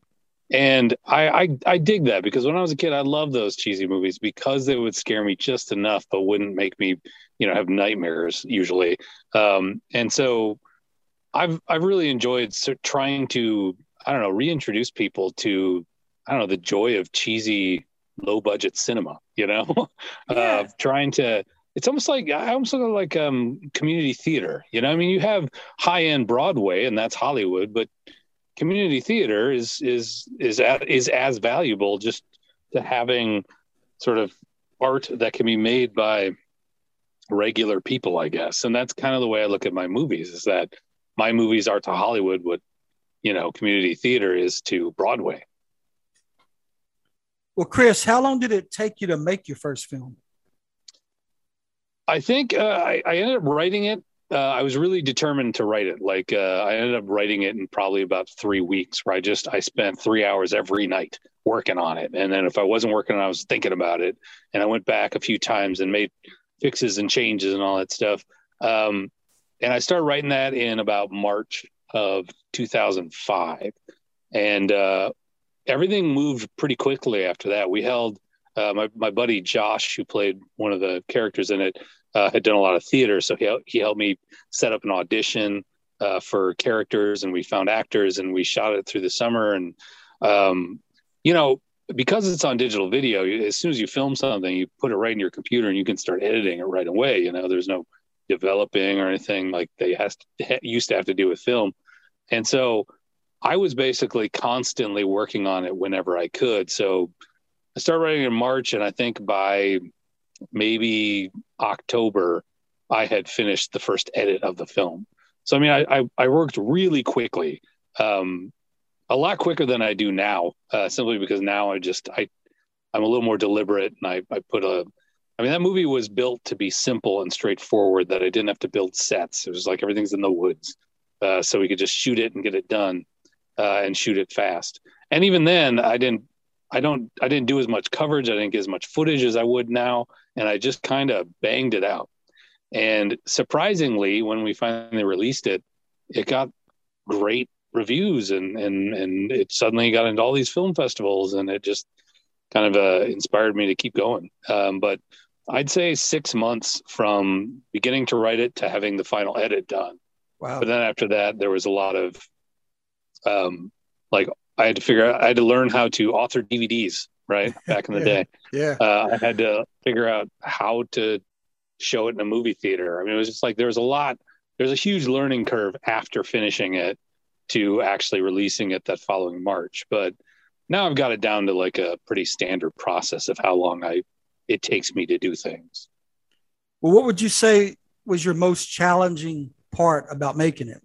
and I, I I dig that because when I was a kid, I loved those cheesy movies because they would scare me just enough, but wouldn't make me, you know, have nightmares usually. Um, and so I've I've really enjoyed trying to I don't know reintroduce people to I don't know the joy of cheesy low budget cinema. You know, uh, trying to. It's almost like I almost look like um, community theater. You know, I mean, you have high end Broadway, and that's Hollywood, but community theater is is is is as valuable just to having sort of art that can be made by regular people, I guess. And that's kind of the way I look at my movies is that my movies are to Hollywood what, you know, community theater is to Broadway. Well, Chris, how long did it take you to make your first film? I think uh, I, I ended up writing it. Uh, I was really determined to write it. Like uh, I ended up writing it in probably about three weeks, where I just I spent three hours every night working on it, and then if I wasn't working, I was thinking about it, and I went back a few times and made fixes and changes and all that stuff. Um, and I started writing that in about March of 2005, and uh, everything moved pretty quickly after that. We held uh, my my buddy Josh, who played one of the characters in it, uh, had done a lot of theater, so he he helped me set up an audition uh, for characters, and we found actors, and we shot it through the summer. And um, you know, because it's on digital video, as soon as you film something, you put it right in your computer, and you can start editing it right away. You know, there's no developing or anything like they has to, used to have to do with film, and so I was basically constantly working on it whenever I could. So I started writing in March, and I think by maybe October, I had finished the first edit of the film. So I mean, I I, I worked really quickly, um, a lot quicker than I do now, uh, simply because now I just I I'm a little more deliberate, and I I put a I mean, that movie was built to be simple and straightforward. That I didn't have to build sets. It was like everything's in the woods, uh, so we could just shoot it and get it done, uh, and shoot it fast. And even then, I didn't, I don't, I didn't do as much coverage. I didn't get as much footage as I would now, and I just kind of banged it out. And surprisingly, when we finally released it, it got great reviews, and and and it suddenly got into all these film festivals, and it just kind of uh, inspired me to keep going. Um, but I'd say six months from beginning to write it to having the final edit done. Wow. But then after that, there was a lot of, um, like I had to figure out, I had to learn how to author DVDs, right? Back in the Yeah. day. Yeah. Uh, I had to figure out how to show it in a movie theater. I mean, it was just like, there was a lot, there's a huge learning curve after finishing it to actually releasing it that following March. But now I've got it down to like a pretty standard process of how long I, it takes me to do things. Well, what would you say was your most challenging part about making it?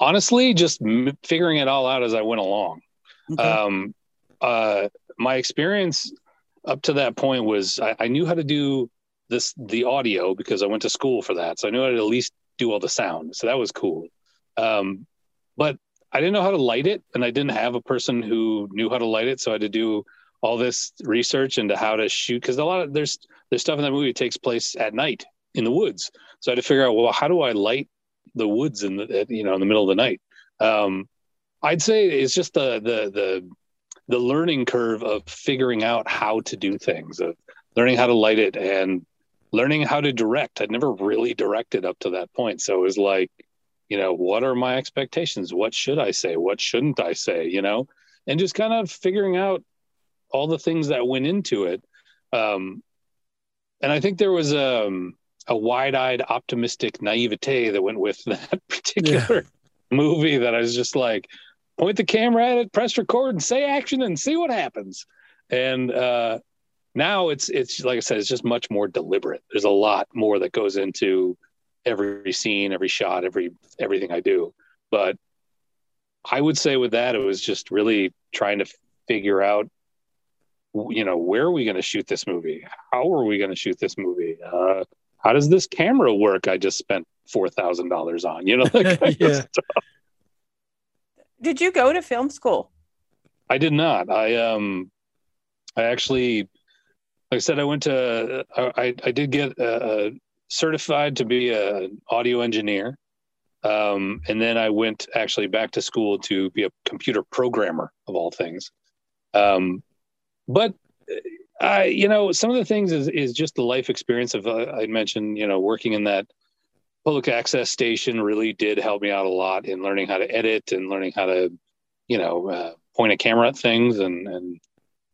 Honestly, just m- figuring it all out as I went along. Okay. Um, uh, my experience up to that point was I, I knew how to do this the audio because I went to school for that, so I knew how to at least do all the sound. So that was cool. Um, but I didn't know how to light it, and I didn't have a person who knew how to light it, so I had to do all this research into how to shoot because a lot of there's there's stuff in that movie that takes place at night in the woods. So I had to figure out well how do I light the woods in the you know in the middle of the night. Um, I'd say it's just the the the the learning curve of figuring out how to do things, of learning how to light it and learning how to direct. I'd never really directed up to that point, so it was like, you know, what are my expectations? What should I say? What shouldn't I say? You know, and just kind of figuring out all the things that went into it. Um, and I think there was um, a wide-eyed, optimistic naivete that went with that particular movie. That I was just like, point the camera at it, press record, and say action, and see what happens. And uh, now it's it's like I said, it's just much more deliberate. There's a lot more that goes into every scene, every shot, every everything I do. But I would say with that, it was just really trying to figure out you know where are we going to shoot this movie how are we going to shoot this movie uh, how does this camera work i just spent $4000 on you know that kind Yeah. of stuff. Did you go to film school? i did not i um i actually like i said i went to i i did get uh, certified to be a- an audio engineer um and then i went actually back to school to be a computer programmer of all things um but I, you know, some of the things is is just the life experience of uh, I mentioned, you know, working in that public access station really did help me out a lot in learning how to edit and learning how to, you know, uh, point a camera at things and and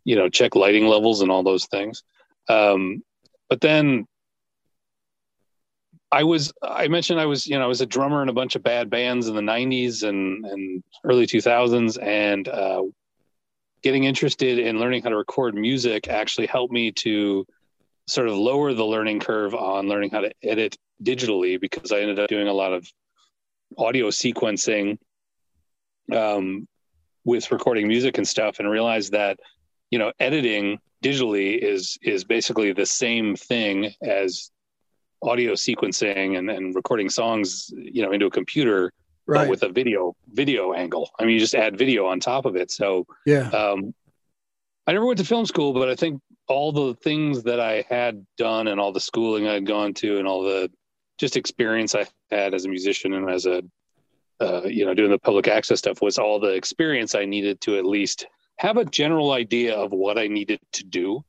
you know check lighting levels and all those things. Um, but then I was I mentioned I was you know I was a drummer in a bunch of bad bands in the '90s and and early 2000s and uh, getting interested in learning how to record music actually helped me to sort of lower the learning curve on learning how to edit digitally because I ended up doing a lot of audio sequencing um, with recording music and stuff and realized that you know editing digitally is is basically the same thing as audio sequencing and, and recording songs you know into a computer Right. but with a video video angle i mean you just add video on top of it so Yeah. um, I never went to film school, but I think all the things that I had done and all the schooling I'd gone to and all the just experience I had as a musician and as a, uh, you know, doing the public access stuff was all the experience I needed to at least have a general idea of what I needed to do.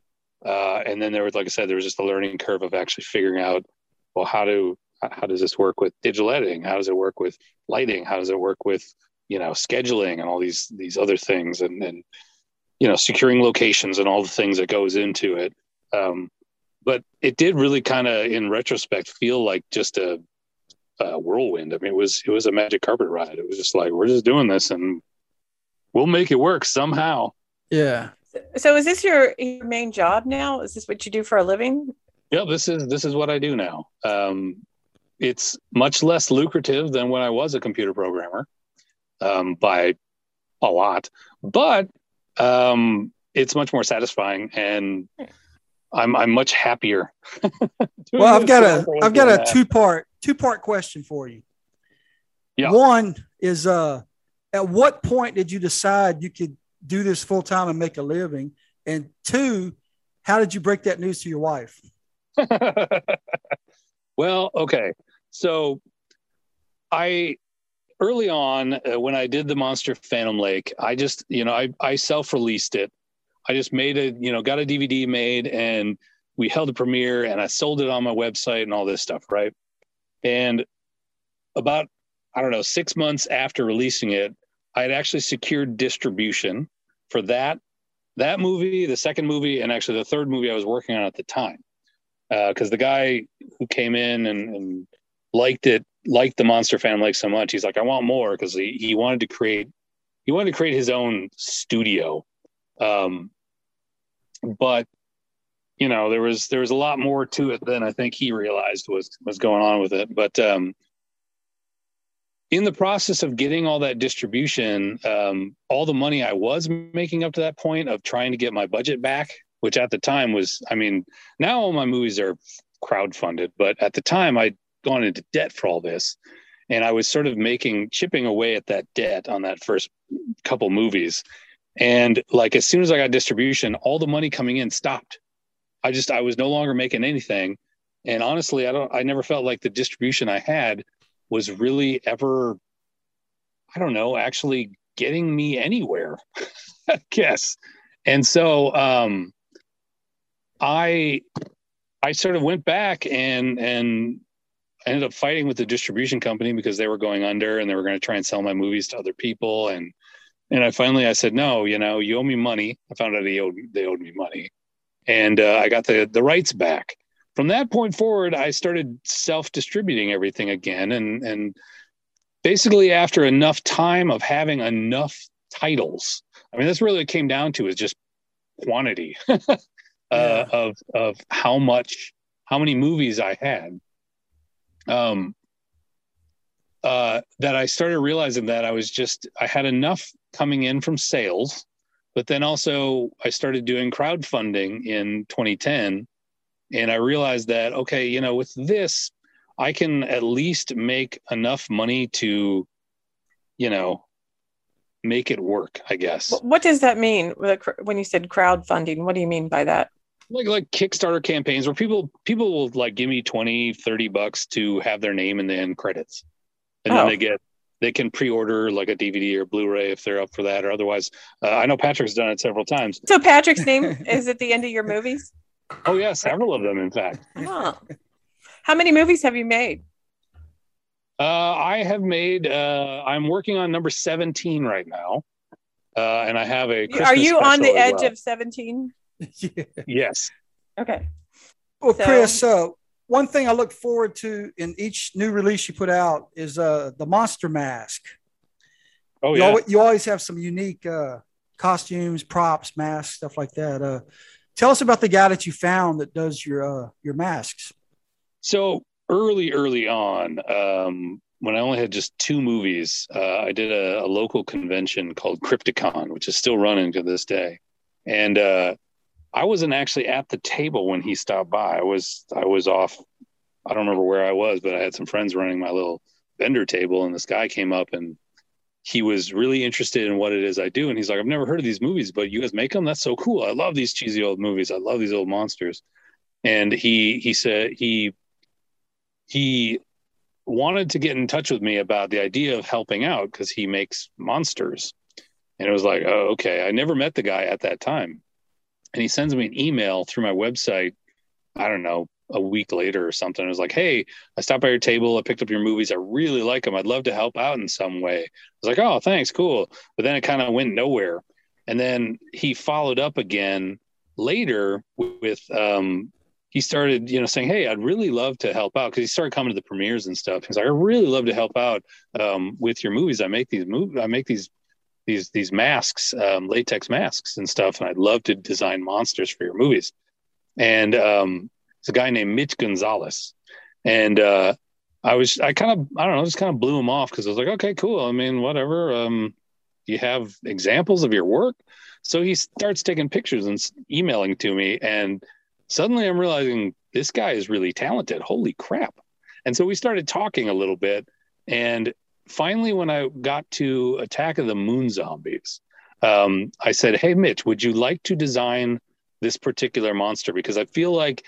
Uh, and then there was, like I said, there was just a learning curve of actually figuring out, well, how do, how does this work with digital editing? How does it work with lighting? How does it work with, you know, scheduling and all these, these other things and, and, you know securing locations and all the things that goes into it um, but it did really kind of in retrospect feel like just a, a whirlwind i mean it was it was a magic carpet ride it was just like we're just doing this and we'll make it work somehow Yeah. So is this your, your main job now? Is this what you do for a living? yeah this is this is what i do now um, it's much less lucrative than when i was a computer programmer um, by a lot but um, it's much more satisfying and i'm i'm much happier Well, I've got a I've got a two part two part question for you. Yeah. One is uh at what point did you decide you could do this full time and make a living? And two, how did you break that news to your wife? well, okay. So I early on uh, when I did the Monster Phantom Lake, I just, you know, I I self-released it. I just made a, you know, got a DVD made and we held a premiere and I sold it on my website and all this stuff, right? And about I don't know, 6 months after releasing it, I had actually secured distribution for that that movie, the second movie, and actually the third movie I was working on at the time. Because the guy who came in and, and liked it, liked the Monster Phantom Lake so much, he's like, I want more because he, he wanted to create he wanted to create his own studio. Um, but you know, there was there was a lot more to it than I think he realized was was going on with it. But um, in the process of getting all that distribution, um, all the money I was making up to that point of trying to get my budget back, which at the time was, I mean, now all my movies are crowd funded, but at the time I'd gone into debt for all this. And I was sort of making, chipping away at that debt on that first couple movies. And like as soon as I got distribution, all the money coming in stopped. I just, I was no longer making anything. And honestly, I don't, I never felt like the distribution I had was really ever, I don't know, actually getting me anywhere, I guess. And so um, I I sort of went back and and I ended up fighting with the distribution company because they were going under and they were going to try and sell my movies to other people and and I finally I said no, you know, you owe me money. I found out they owed they owed me money, and uh, I got the the rights back from that point forward, I started self distributing everything again. And, and basically, after enough time of having enough titles, I mean, that's really it came down to is just quantity uh, yeah. of, of how much, how many movies I had. Um, uh, that I started realizing that I was just, I had enough coming in from sales, but then also I started doing crowdfunding in 2010 and I realized that, okay, you know, with this, I can at least make enough money to, you know, make it work, I guess. What does that mean when you said crowdfunding? What do you mean by that? Like like Kickstarter campaigns where people people will like give me 20, 30 bucks to have their name in the end credits. And oh. then they get they can pre-order like a DVD or Blu-ray if they're up for that or otherwise. Uh, I know Patrick's done it several times. So Patrick's name is at the end of your movies? Oh yeah, several of them, in fact. Huh. How many movies have you made? Uh, I have made. Uh, I'm working on number 17 right now, uh, and I have a. Christmas Are you on the edge well. of 17? yes. Okay. Well, so, Chris, uh, one thing I look forward to in each new release you put out is uh, the monster mask. Oh you yeah. Always, you always have some unique uh, costumes, props, masks, stuff like that. Uh, Tell us about the guy that you found that does your uh, your masks. So early, early on, um, when I only had just two movies, uh, I did a, a, local convention called Crypticon, which is still running to this day. And uh, I wasn't actually at the table when he stopped by. I was I was off. I don't remember where I was, but I had some friends running my little vendor table, and this guy came up and he was really interested in what it is I do. And he's like, I've never heard of these movies, but you guys make them? That's so cool. I love these cheesy old movies. I love these old monsters. And he he said he he wanted to get in touch with me about the idea of helping out because he makes monsters. And it was like, oh, okay. I never met the guy at that time. And he sends me an email through my website, I don't know, a week later or something. It was like, hey, I stopped by your table. I picked up your movies. I really like them. I'd love to help out in some way. I was like, oh, thanks, cool. But then it kind of went nowhere. And then he followed up again later with, um, he started, you know, saying, "Hey, I'd really love to help out," because he started coming to the premieres and stuff. He's like, "I really love to help out um, with your movies. I make these movies. I make these these these masks, um, latex masks and stuff, and I'd love to design monsters for your movies." And um, it's a guy named Mitch Gonzalez. And uh, I was, I kind of, I don't know, just kind of blew him off because I was like, okay, cool. I mean, whatever. Um, you have examples of your work? So he starts taking pictures and emailing to me. And suddenly I'm realizing this guy is really talented. Holy crap. And so we started talking a little bit. And finally, when I got to Attack of the Moon Zombies, um, I said, Hey, Mitch, would you like to design this particular monster? Because I feel like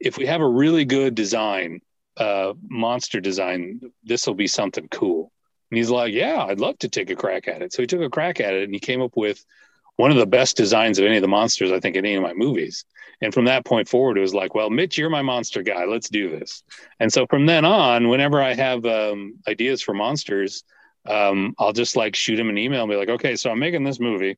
if we have a really good design, uh, monster design, this will be something cool. And he's like, yeah, I'd love to take a crack at it. So he took a crack at it and he came up with one of the best designs of any of the monsters, I think, in any of my movies. And from that point forward, it was like, well, Mitch, you're my monster guy. Let's do this. And so from then on, whenever I have um, ideas for monsters, um, I'll just like shoot him an email and be like, okay, so I'm making this movie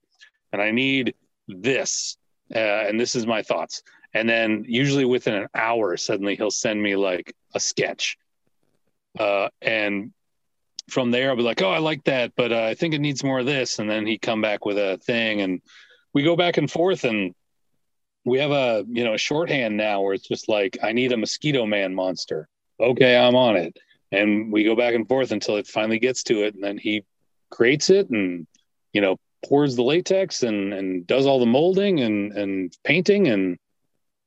and I need this. Uh, and this is my thoughts and then usually within an hour suddenly he'll send me like a sketch uh, and from there i'll be like oh i like that but uh, i think it needs more of this and then he come back with a thing and we go back and forth and we have a you know a shorthand now where it's just like i need a mosquito man monster. Okay i'm on it. And we go back and forth until it finally gets to it, and then he creates it and you know pours the latex and and does all the molding and and painting. And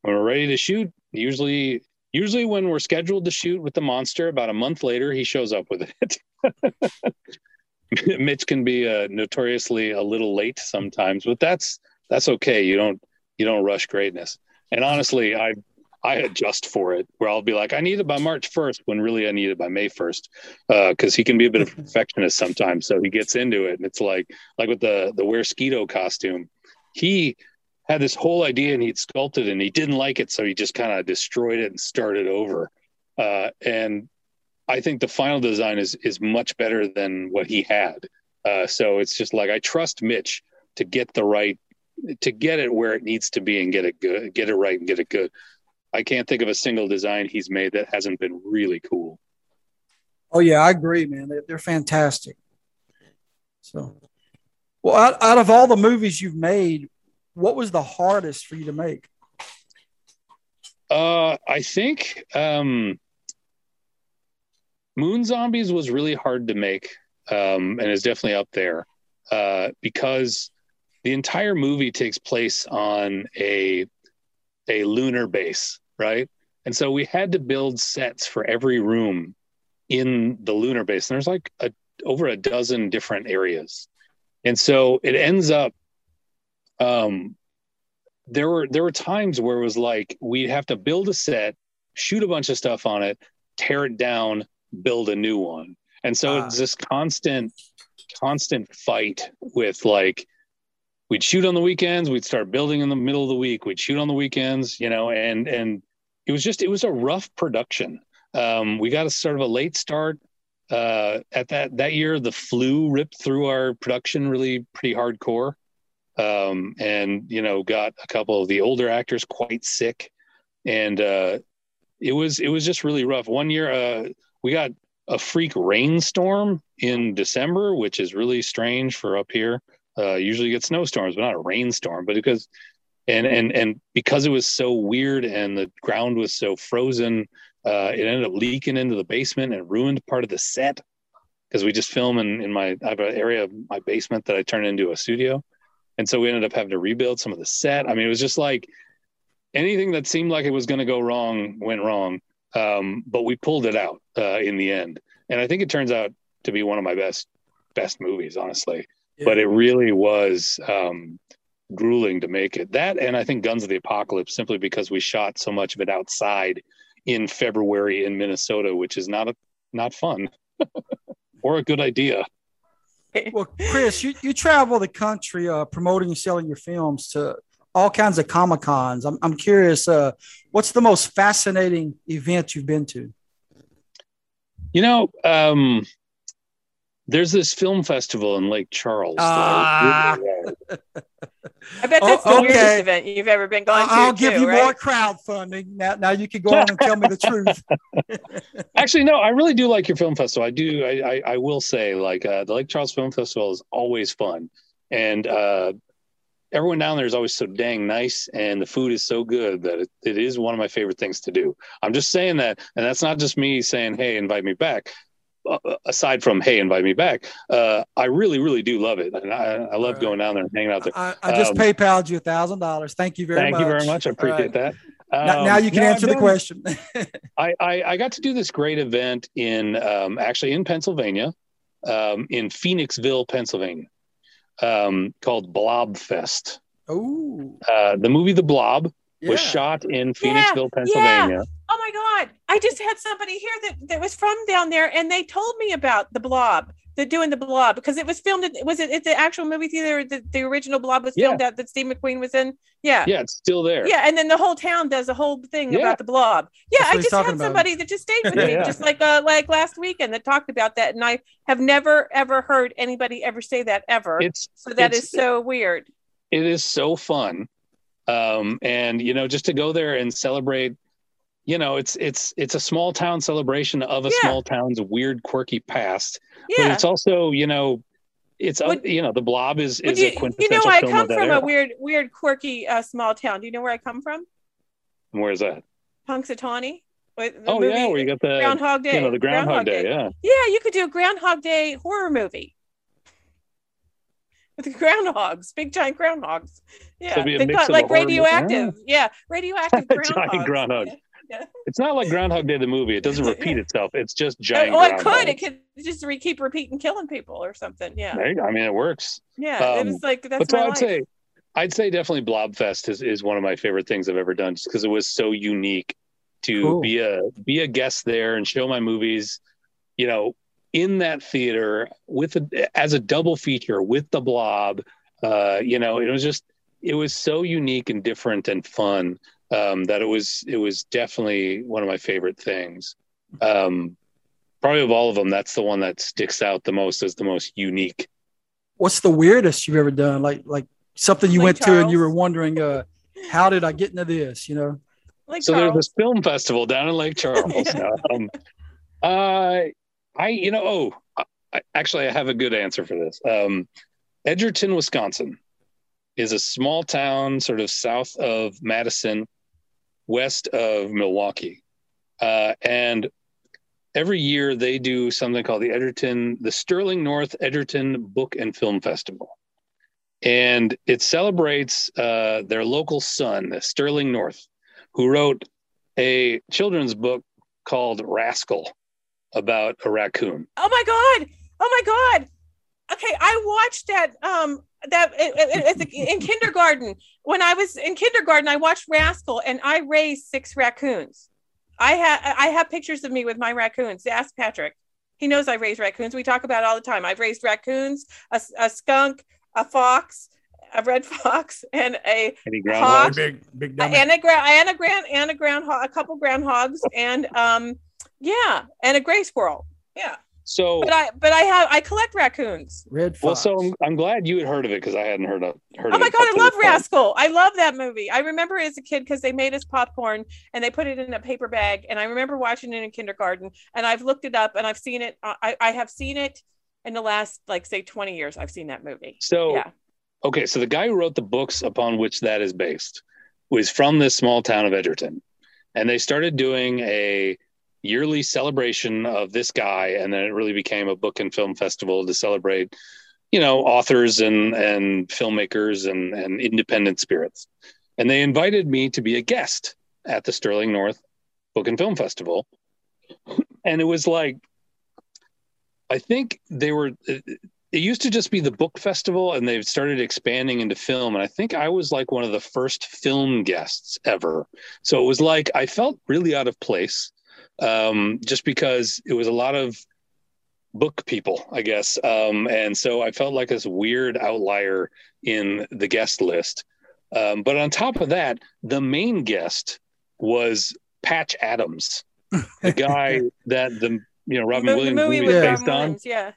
when we're ready to shoot usually usually when we're scheduled to shoot with the monster about a month later he shows up with it. Mitch can be uh, notoriously a little late sometimes but that's that's okay. You don't you don't rush greatness. And honestly i i adjust for it where i'll be like i need it by march 1st when really i need it by may 1st because uh, he can be a bit of a perfectionist sometimes. So he gets into it and it's like like with the the Weresquito costume he had this whole idea and he'd sculpted and he didn't like it. So he just kind of destroyed it and started over. Uh, and i think the final design is is much better than what he had. Uh, so it's just like i trust mitch to get the right to get it where it needs to be and get it good get it right and get it good. I can't think of a single design he's made that hasn't been really cool. Oh yeah i agree man. They're, they're fantastic. So well out, out of all the movies you've made what was the hardest for you to make? Uh, I think um, Moon Zombies was really hard to make, um, and is definitely up there uh, because the entire movie takes place on a a lunar base, right? And so we had to build sets for every room in the lunar base. And there's like a, over a dozen different areas, and so it ends up um, there were there were times where it was like we'd have to build a set, shoot a bunch of stuff on it, tear it down, build a new one, and so it's this constant constant fight with like we'd shoot on the weekends, we'd start building in the middle of the week, we'd shoot on the weekends, you know, and and it was just it was a rough production. Um, we got a sort of a late start uh, at that that year. The flu ripped through our production really pretty hardcore um, and you know got a couple of the older actors quite sick, and uh, it was it was just really rough. One year uh, we got a freak rainstorm in December, which is really strange for up here. Uh, usually get snowstorms, but not a rainstorm. But because and and and because it was so weird and the ground was so frozen, uh, it ended up leaking into the basement and ruined part of the set because we just film in, in my I have an area of my basement that I turn into a studio and so we ended up having to rebuild some of the set. I mean, it was just like anything that seemed like it was going to go wrong went wrong. Um, but we pulled it out uh, in the end, and I think it turns out to be one of my best best movies, honestly. Yeah. But it really was um, grueling to make it. That, and I think Guns of the Apocalypse, simply because we shot so much of it outside in February in Minnesota, which is not a not fun or a good idea well, Chris, you, you travel the country uh, promoting and selling your films to all kinds of Comic Cons. I'm, I'm curious, uh, what's the most fascinating event you've been to? You know, um, there's this film festival in Lake Charles. Uh, I bet that's oh, the okay. weirdest event you've ever been going to. I'll give too, you right? more crowdfunding. Now, now you can go on and tell me the truth. Actually, no, I really do like your film festival. I do. I, I, I will say, like, uh, the Lake Charles Film Festival is always fun, and uh, everyone down there is always so dang nice, and the food is so good that it, it is one of my favorite things to do. I'm just saying that, and that's not just me saying, "Hey, invite me back." Uh, aside from hey invite me back uh, i really really do love it. And i, I love right. going down there and hanging out there. I, I just um, paypaled you a thousand dollars. Thank you very thank much thank you very much. i appreciate right. that. um, now, now, you can answer the question. I, I, I got to do this great event in um, actually in pennsylvania um, in phoenixville pennsylvania um, called blob fest. Oh uh, the movie the blob yeah. was shot in phoenixville yeah. pennsylvania oh my god i just had somebody here that, that was from down there and they told me about the blob the doing the blob because it was filmed at, was it at the actual movie theater the, the original blob was filmed yeah. at that steve mcqueen was in yeah yeah it's still there yeah and then the whole town does a whole thing yeah. about the blob yeah i just had somebody about. that just stayed with me yeah. just like uh like last weekend that talked about that and i have never ever heard anybody ever say that ever it's so that it's, is so weird it is so fun um and you know just to go there and celebrate you know it's it's it's a small town celebration of a yeah. small town's weird quirky past yeah. but it's also you know it's would, you know the blob is is you, a quintessential you know i come from era. a weird weird quirky uh, small town do you know where i come from where's that punxsutawney Oh movie yeah, where you got the Groundhog Day. You know, the Groundhog, Day. Yeah. Yeah, you could do a Groundhog Day horror movie with the groundhogs, big giant groundhogs. Yeah, So they got like radioactive. Yeah, radioactive groundhogs. giant groundhog. Yeah. It's not like Groundhog Day the movie. It doesn't repeat itself. It's just giant. Oh, it could. It could just re- keep repeating killing people or something. Yeah. There. I mean, it works. Yeah, it Um, was like that's but so my I'd life. say, I'd say definitely Blobfest is, is one of my favorite things I've ever done, just because it was so unique to Cool. be a be a guest there and show my movies, you know, in that theater with a, as a double feature with the Blob. Uh, you know, it was just it was so unique and different and fun um, that it was it was definitely one of my favorite things. Um, probably of all of them, that's the one that sticks out the most as the most unique. What's the weirdest you've ever done? Like like something you Lake went to and you were wondering, uh, how did I get into this? You know, Like so Charles. there's this film festival down in Lake Charles. um, uh, I, you know, oh, I, actually, I have a good answer for this. Um, Edgerton, Wisconsin, is a small town, sort of south of Madison, west of Milwaukee, uh, and every year they do something called the Edgerton, the Sterling North Edgerton Book and Film Festival. And it celebrates uh, their local son, Sterling North, who wrote a children's book called Rascal about a raccoon. Oh my god! Oh my god! Okay, I watched that. Um, that it, it, it's in kindergarten. When I was in kindergarten, I watched Rascal, and I raised six raccoons. I have I have pictures of me with my raccoons. Ask Patrick. He knows I raised raccoons. We talk about it all the time. I've raised raccoons, a, a skunk, a fox, a red fox, and a Any hawk, big big a- and a ground and a ground and a groundhog, a couple groundhogs, and um, yeah, and a gray squirrel. Yeah, So, but I but I have I collect raccoons. Red Fox. well, so I'm, I'm glad you had heard of it because I hadn't heard of heard Oh my it. god, up I love this point. Rascal. I love that movie. I remember as a kid because they made us popcorn and they put it in a paper bag. And I remember watching it in kindergarten. And I've looked it up and I've seen it. I, I have seen it in the last like say 20 years. I've seen that movie. So, yeah. okay, so the guy who wrote the books upon which that is based was from this small town of Edgerton. And they started doing a yearly celebration of this guy. And then it really became a book and film festival to celebrate, you know, authors and, and filmmakers and, and independent spirits. And they invited me to be a guest at the Sterling North Book and Film Festival. And it was like, I think they were it used to just be the book festival and they've started expanding into film and i think i was like one of the first film guests ever so it was like i felt really out of place um, just because it was a lot of book people i guess um, and so i felt like this weird outlier in the guest list um, but on top of that the main guest was patch adams the guy that the you know robin the, the williams movie movie with is Robin based on Williams, Yeah.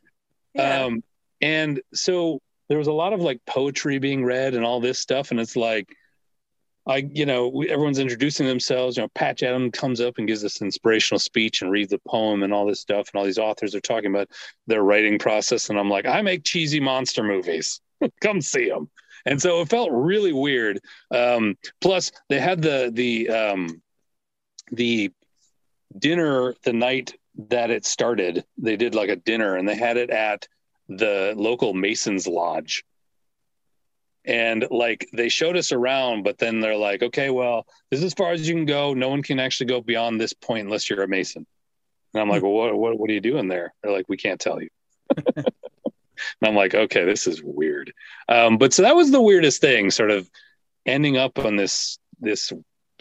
Yeah. um, and so there was a lot of like poetry being read and all this stuff. And it's like, I, you know, everyone's introducing themselves. You know, Patch adam comes up and gives this inspirational speech and reads the poem and all this stuff. And all these authors are talking about their writing process. And I'm like, I make cheesy monster movies. Come see them. And so it felt really weird. Um, plus, they had the the um, the dinner the night that it started. They did like a dinner, and they had it at the local Masons Lodge. And like they showed us around, but then they're like, okay, well, this is as far as you can go. No one can actually go beyond this point unless you're a Mason. And I'm like, well, what, what, what are you doing there? They're like, we can't tell you. and I'm like, okay, this is weird. Um, but so that was the weirdest thing, sort of ending up on this this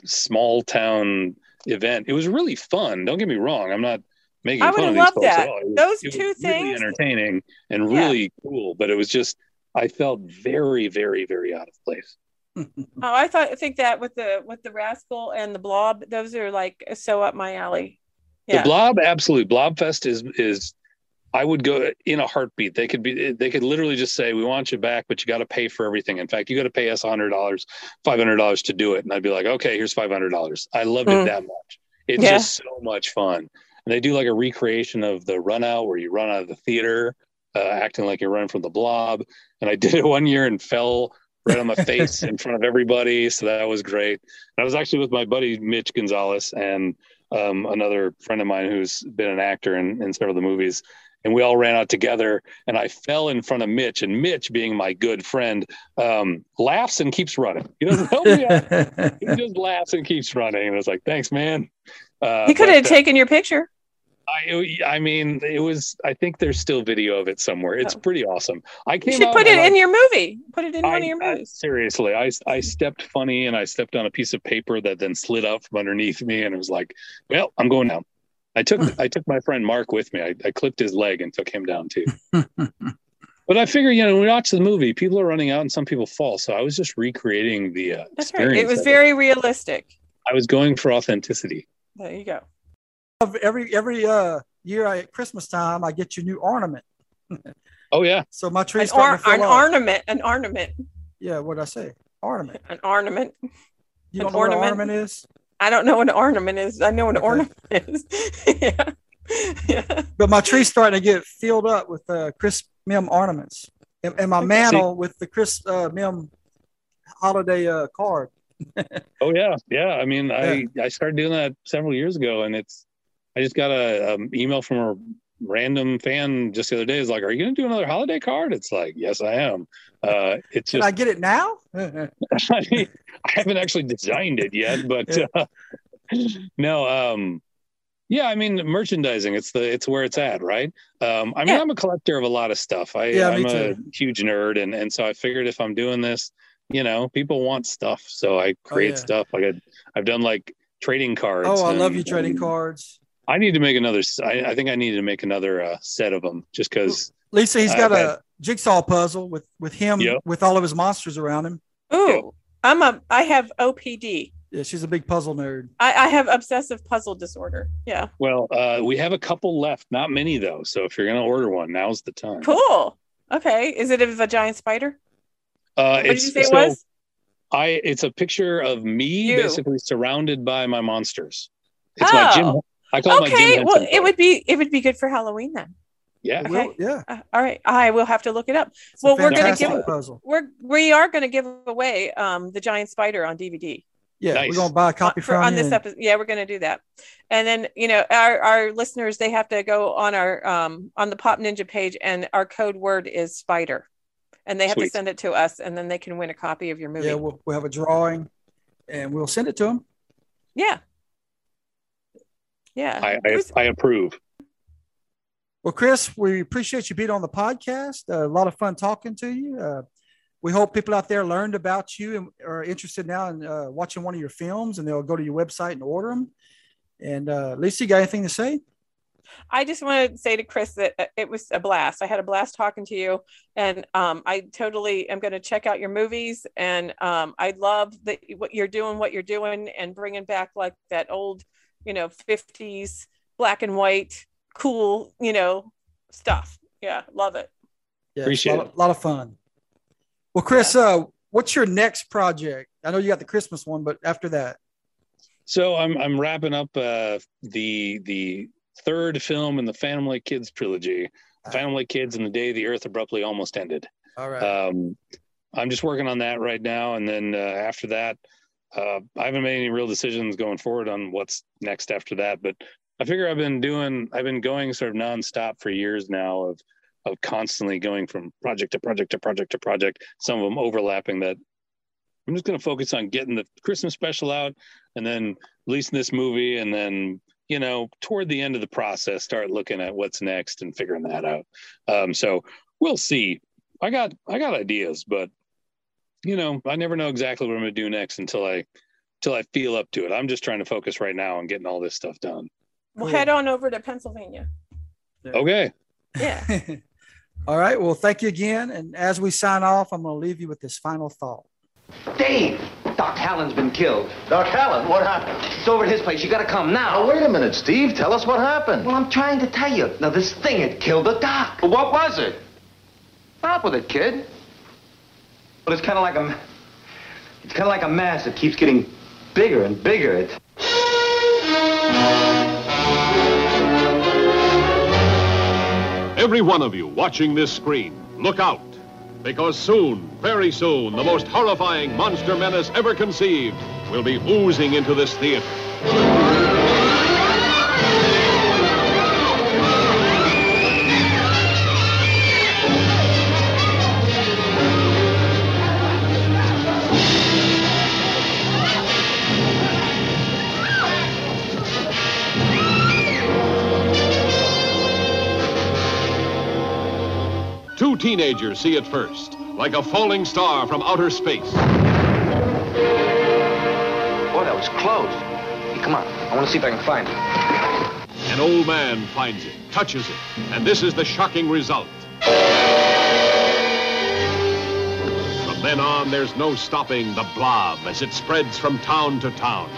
small town event. It was really fun. Don't get me wrong. I'm not making I fun would of these folks that. at all. It was- Those it was two really entertaining and Yeah. really cool, but it was just I felt very, very, very out of place. Oh, I thought I think that with the with the rascal and the blob, those are like so up my alley. Yeah. The Blob, absolutely. Blobfest is is I would go in a heartbeat. They could be they could literally just say, We want you back, but you got to pay for everything. In fact, you got to pay us hundred dollars, five hundred dollars to do it. And I'd be like, Okay, here's five hundred dollars. I loved Mm. it that much. It's Yeah. just so much fun. And they do like a recreation of the run out where you run out of the theater, uh, acting like you're running from the blob. And I did it one year and fell right on my face in front of everybody. So that was great. And I was actually with my buddy Mitch Gonzalez, and um, another friend of mine who's been an actor in, in several of the movies, and we all ran out together. And I fell in front of Mitch, and Mitch, being my good friend, um, laughs and keeps running. He doesn't help me out. he just laughs and keeps running. And I was like, "Thanks, man." Uh, he could but, have uh, taken your picture. I, I mean, it was. I think there's still video of it somewhere. It's pretty awesome. I You should put it I- in your movie. Put it in one of your I- movies. seriously, I I stepped funny and I stepped on a piece of paper that then slid out from underneath me, and it was like, well, I'm going down. I took I took my friend Mark with me. I, I clipped his leg and took him down too. but I figure, you know, when we watch the movie, people are running out and some people fall. So I was just recreating the uh, That's right. experience. It was very realistic. I was going for authenticity. There you go. Every every uh year I, at Christmas time, I get you new ornament. Oh yeah. So my An, tree's or, an ornament. An ornament. Yeah, what did I say? Ornament. An ornament. You don't know what an ornament? ornament is? I don't know what an ornament is. I know what an Okay. ornament is. yeah. yeah. But my tree's starting to get filled up with uh, Chris Mihm ornaments, and, and my Okay. mantle with the Chris uh, Mihm holiday uh, card. Oh yeah, yeah. I mean, I I started doing that several years ago, and it's I just got a um, email from a random fan just the other day. Is like, "Are you going to do another holiday card?" It's like, "Yes, I am." Uh, it's Can I get it now? I, mean, I haven't actually designed it yet, but uh, no. Um, yeah, I mean, merchandising. It's the it's where it's at, right? Um, I mean, Yeah. I'm a collector of a lot of stuff. I, yeah, I'm a huge nerd, and and so I figured if I'm doing this, you know, people want stuff, so I create yeah. stuff. Like I, I've done like trading cards. oh, I love you trading and cards. I need to make another. I think I need to make another uh, set of them, just because. Lisa, he's I've got had- a jigsaw puzzle with with him Yep. with all of his monsters around him. Ooh, I'm a. I have OPD. Yeah, she's a big puzzle nerd. I, I have obsessive puzzle disorder. Yeah. Well, uh, we have a couple left, not many though. So if you're gonna order one, now's the time. Cool. Okay. Is it of a giant spider? Uh, What did it's you say it was? I. It's a picture of me You. basically surrounded by my monsters. It's my Jim. I call it my Jim Okay. Well, it would be it would be good for Halloween then. Yeah. Okay. Well, yeah, Uh, all right. I will have to look it up. it's well, we're gonna fantastic give puzzle. we're we are gonna give away um the giant spider on DVD. Yeah, Nice. we're gonna buy a copy Uh, for from on you this episode. Yeah, we're going to do that. And then you know our our listeners they have to go on our um on the Pop Ninja page and our code word is spider, and they have to send it to us, and then they can win a copy of your movie. Yeah, we'll, we'll have a drawing, and we'll send it to them. yeah. Yeah. I, I, was- I approve. Well, Chris, we appreciate you being on the podcast. Uh, a lot of fun talking to you. Uh, we hope people out there learned about you and are interested now in uh, watching one of your films, and they'll go to your website and order them. And uh, Lisa, you got anything to say? I just want to say to Chris that uh, it was a blast. I had a blast talking to you, and um, I totally am going to check out your movies. And um, I love that what you're doing, what you're doing, and bringing back like that old, you know, '50s black and white, cool, you know, stuff. Yeah, love it. Yeah, Appreciate a lot, of- lot of fun. Well, Chris, uh, what's your next project? I know you got the Christmas one, but after that, So I'm I'm wrapping up uh, the the third film in the Family Kids trilogy, Family Kids and the Day the Earth Abruptly Almost Ended. all right. Um, I'm just working on that right now, and then uh, after that, uh, I haven't made any real decisions going forward on what's next after that. But I figure I've been doing, I've been going sort of nonstop for years now of of constantly going from project to project to project to project. Some of them overlapping. That I'm just going to focus on getting the Christmas special out, and then releasing this movie, and then you know toward the end of the process, start looking at what's next and figuring that out. Um, so we'll see. I got I got ideas, but you know, I never know exactly what I'm gonna do next until I until I feel up to it. I'm just trying to focus right now on getting all this stuff done. We'll Cool. head on over to Pennsylvania. Okay. Yeah. all right. Well, thank you again. And as we sign off, I'm going to leave you with this final thought. Dave! Doc Hallen's been killed. Doc Hallen, what happened? It's over at his place. You gotta come now. Now, wait a minute, Steve. Tell us what happened. Well, I'm trying to tell you. Now, this thing had killed the doc. Well, what was it? Stop with it, kid. But it's kind of like a... It's kind of like a mass that keeps getting bigger and bigger. It's... Every one of you watching this screen, look out. Because soon, very soon, the most horrifying monster menace ever conceived will be oozing into this theater. Teenagers see it first, like a falling star from outer space. Boy, that was close. Hey, come on. I want to see if I can find it. An old man finds it, touches it, and this is the shocking result. From then on, there's no stopping the blob as it spreads from town to town.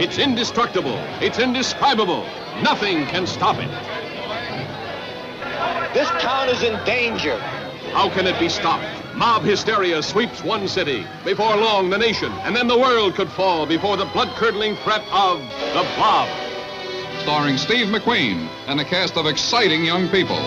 It's indestructible. It's indescribable. Nothing can stop it. This town is in danger. How can it be stopped? Mob hysteria sweeps one city. Before long, the nation, and then the world could fall before the blood-curdling threat of the Blob. Starring Steve McQueen and a cast of exciting young people.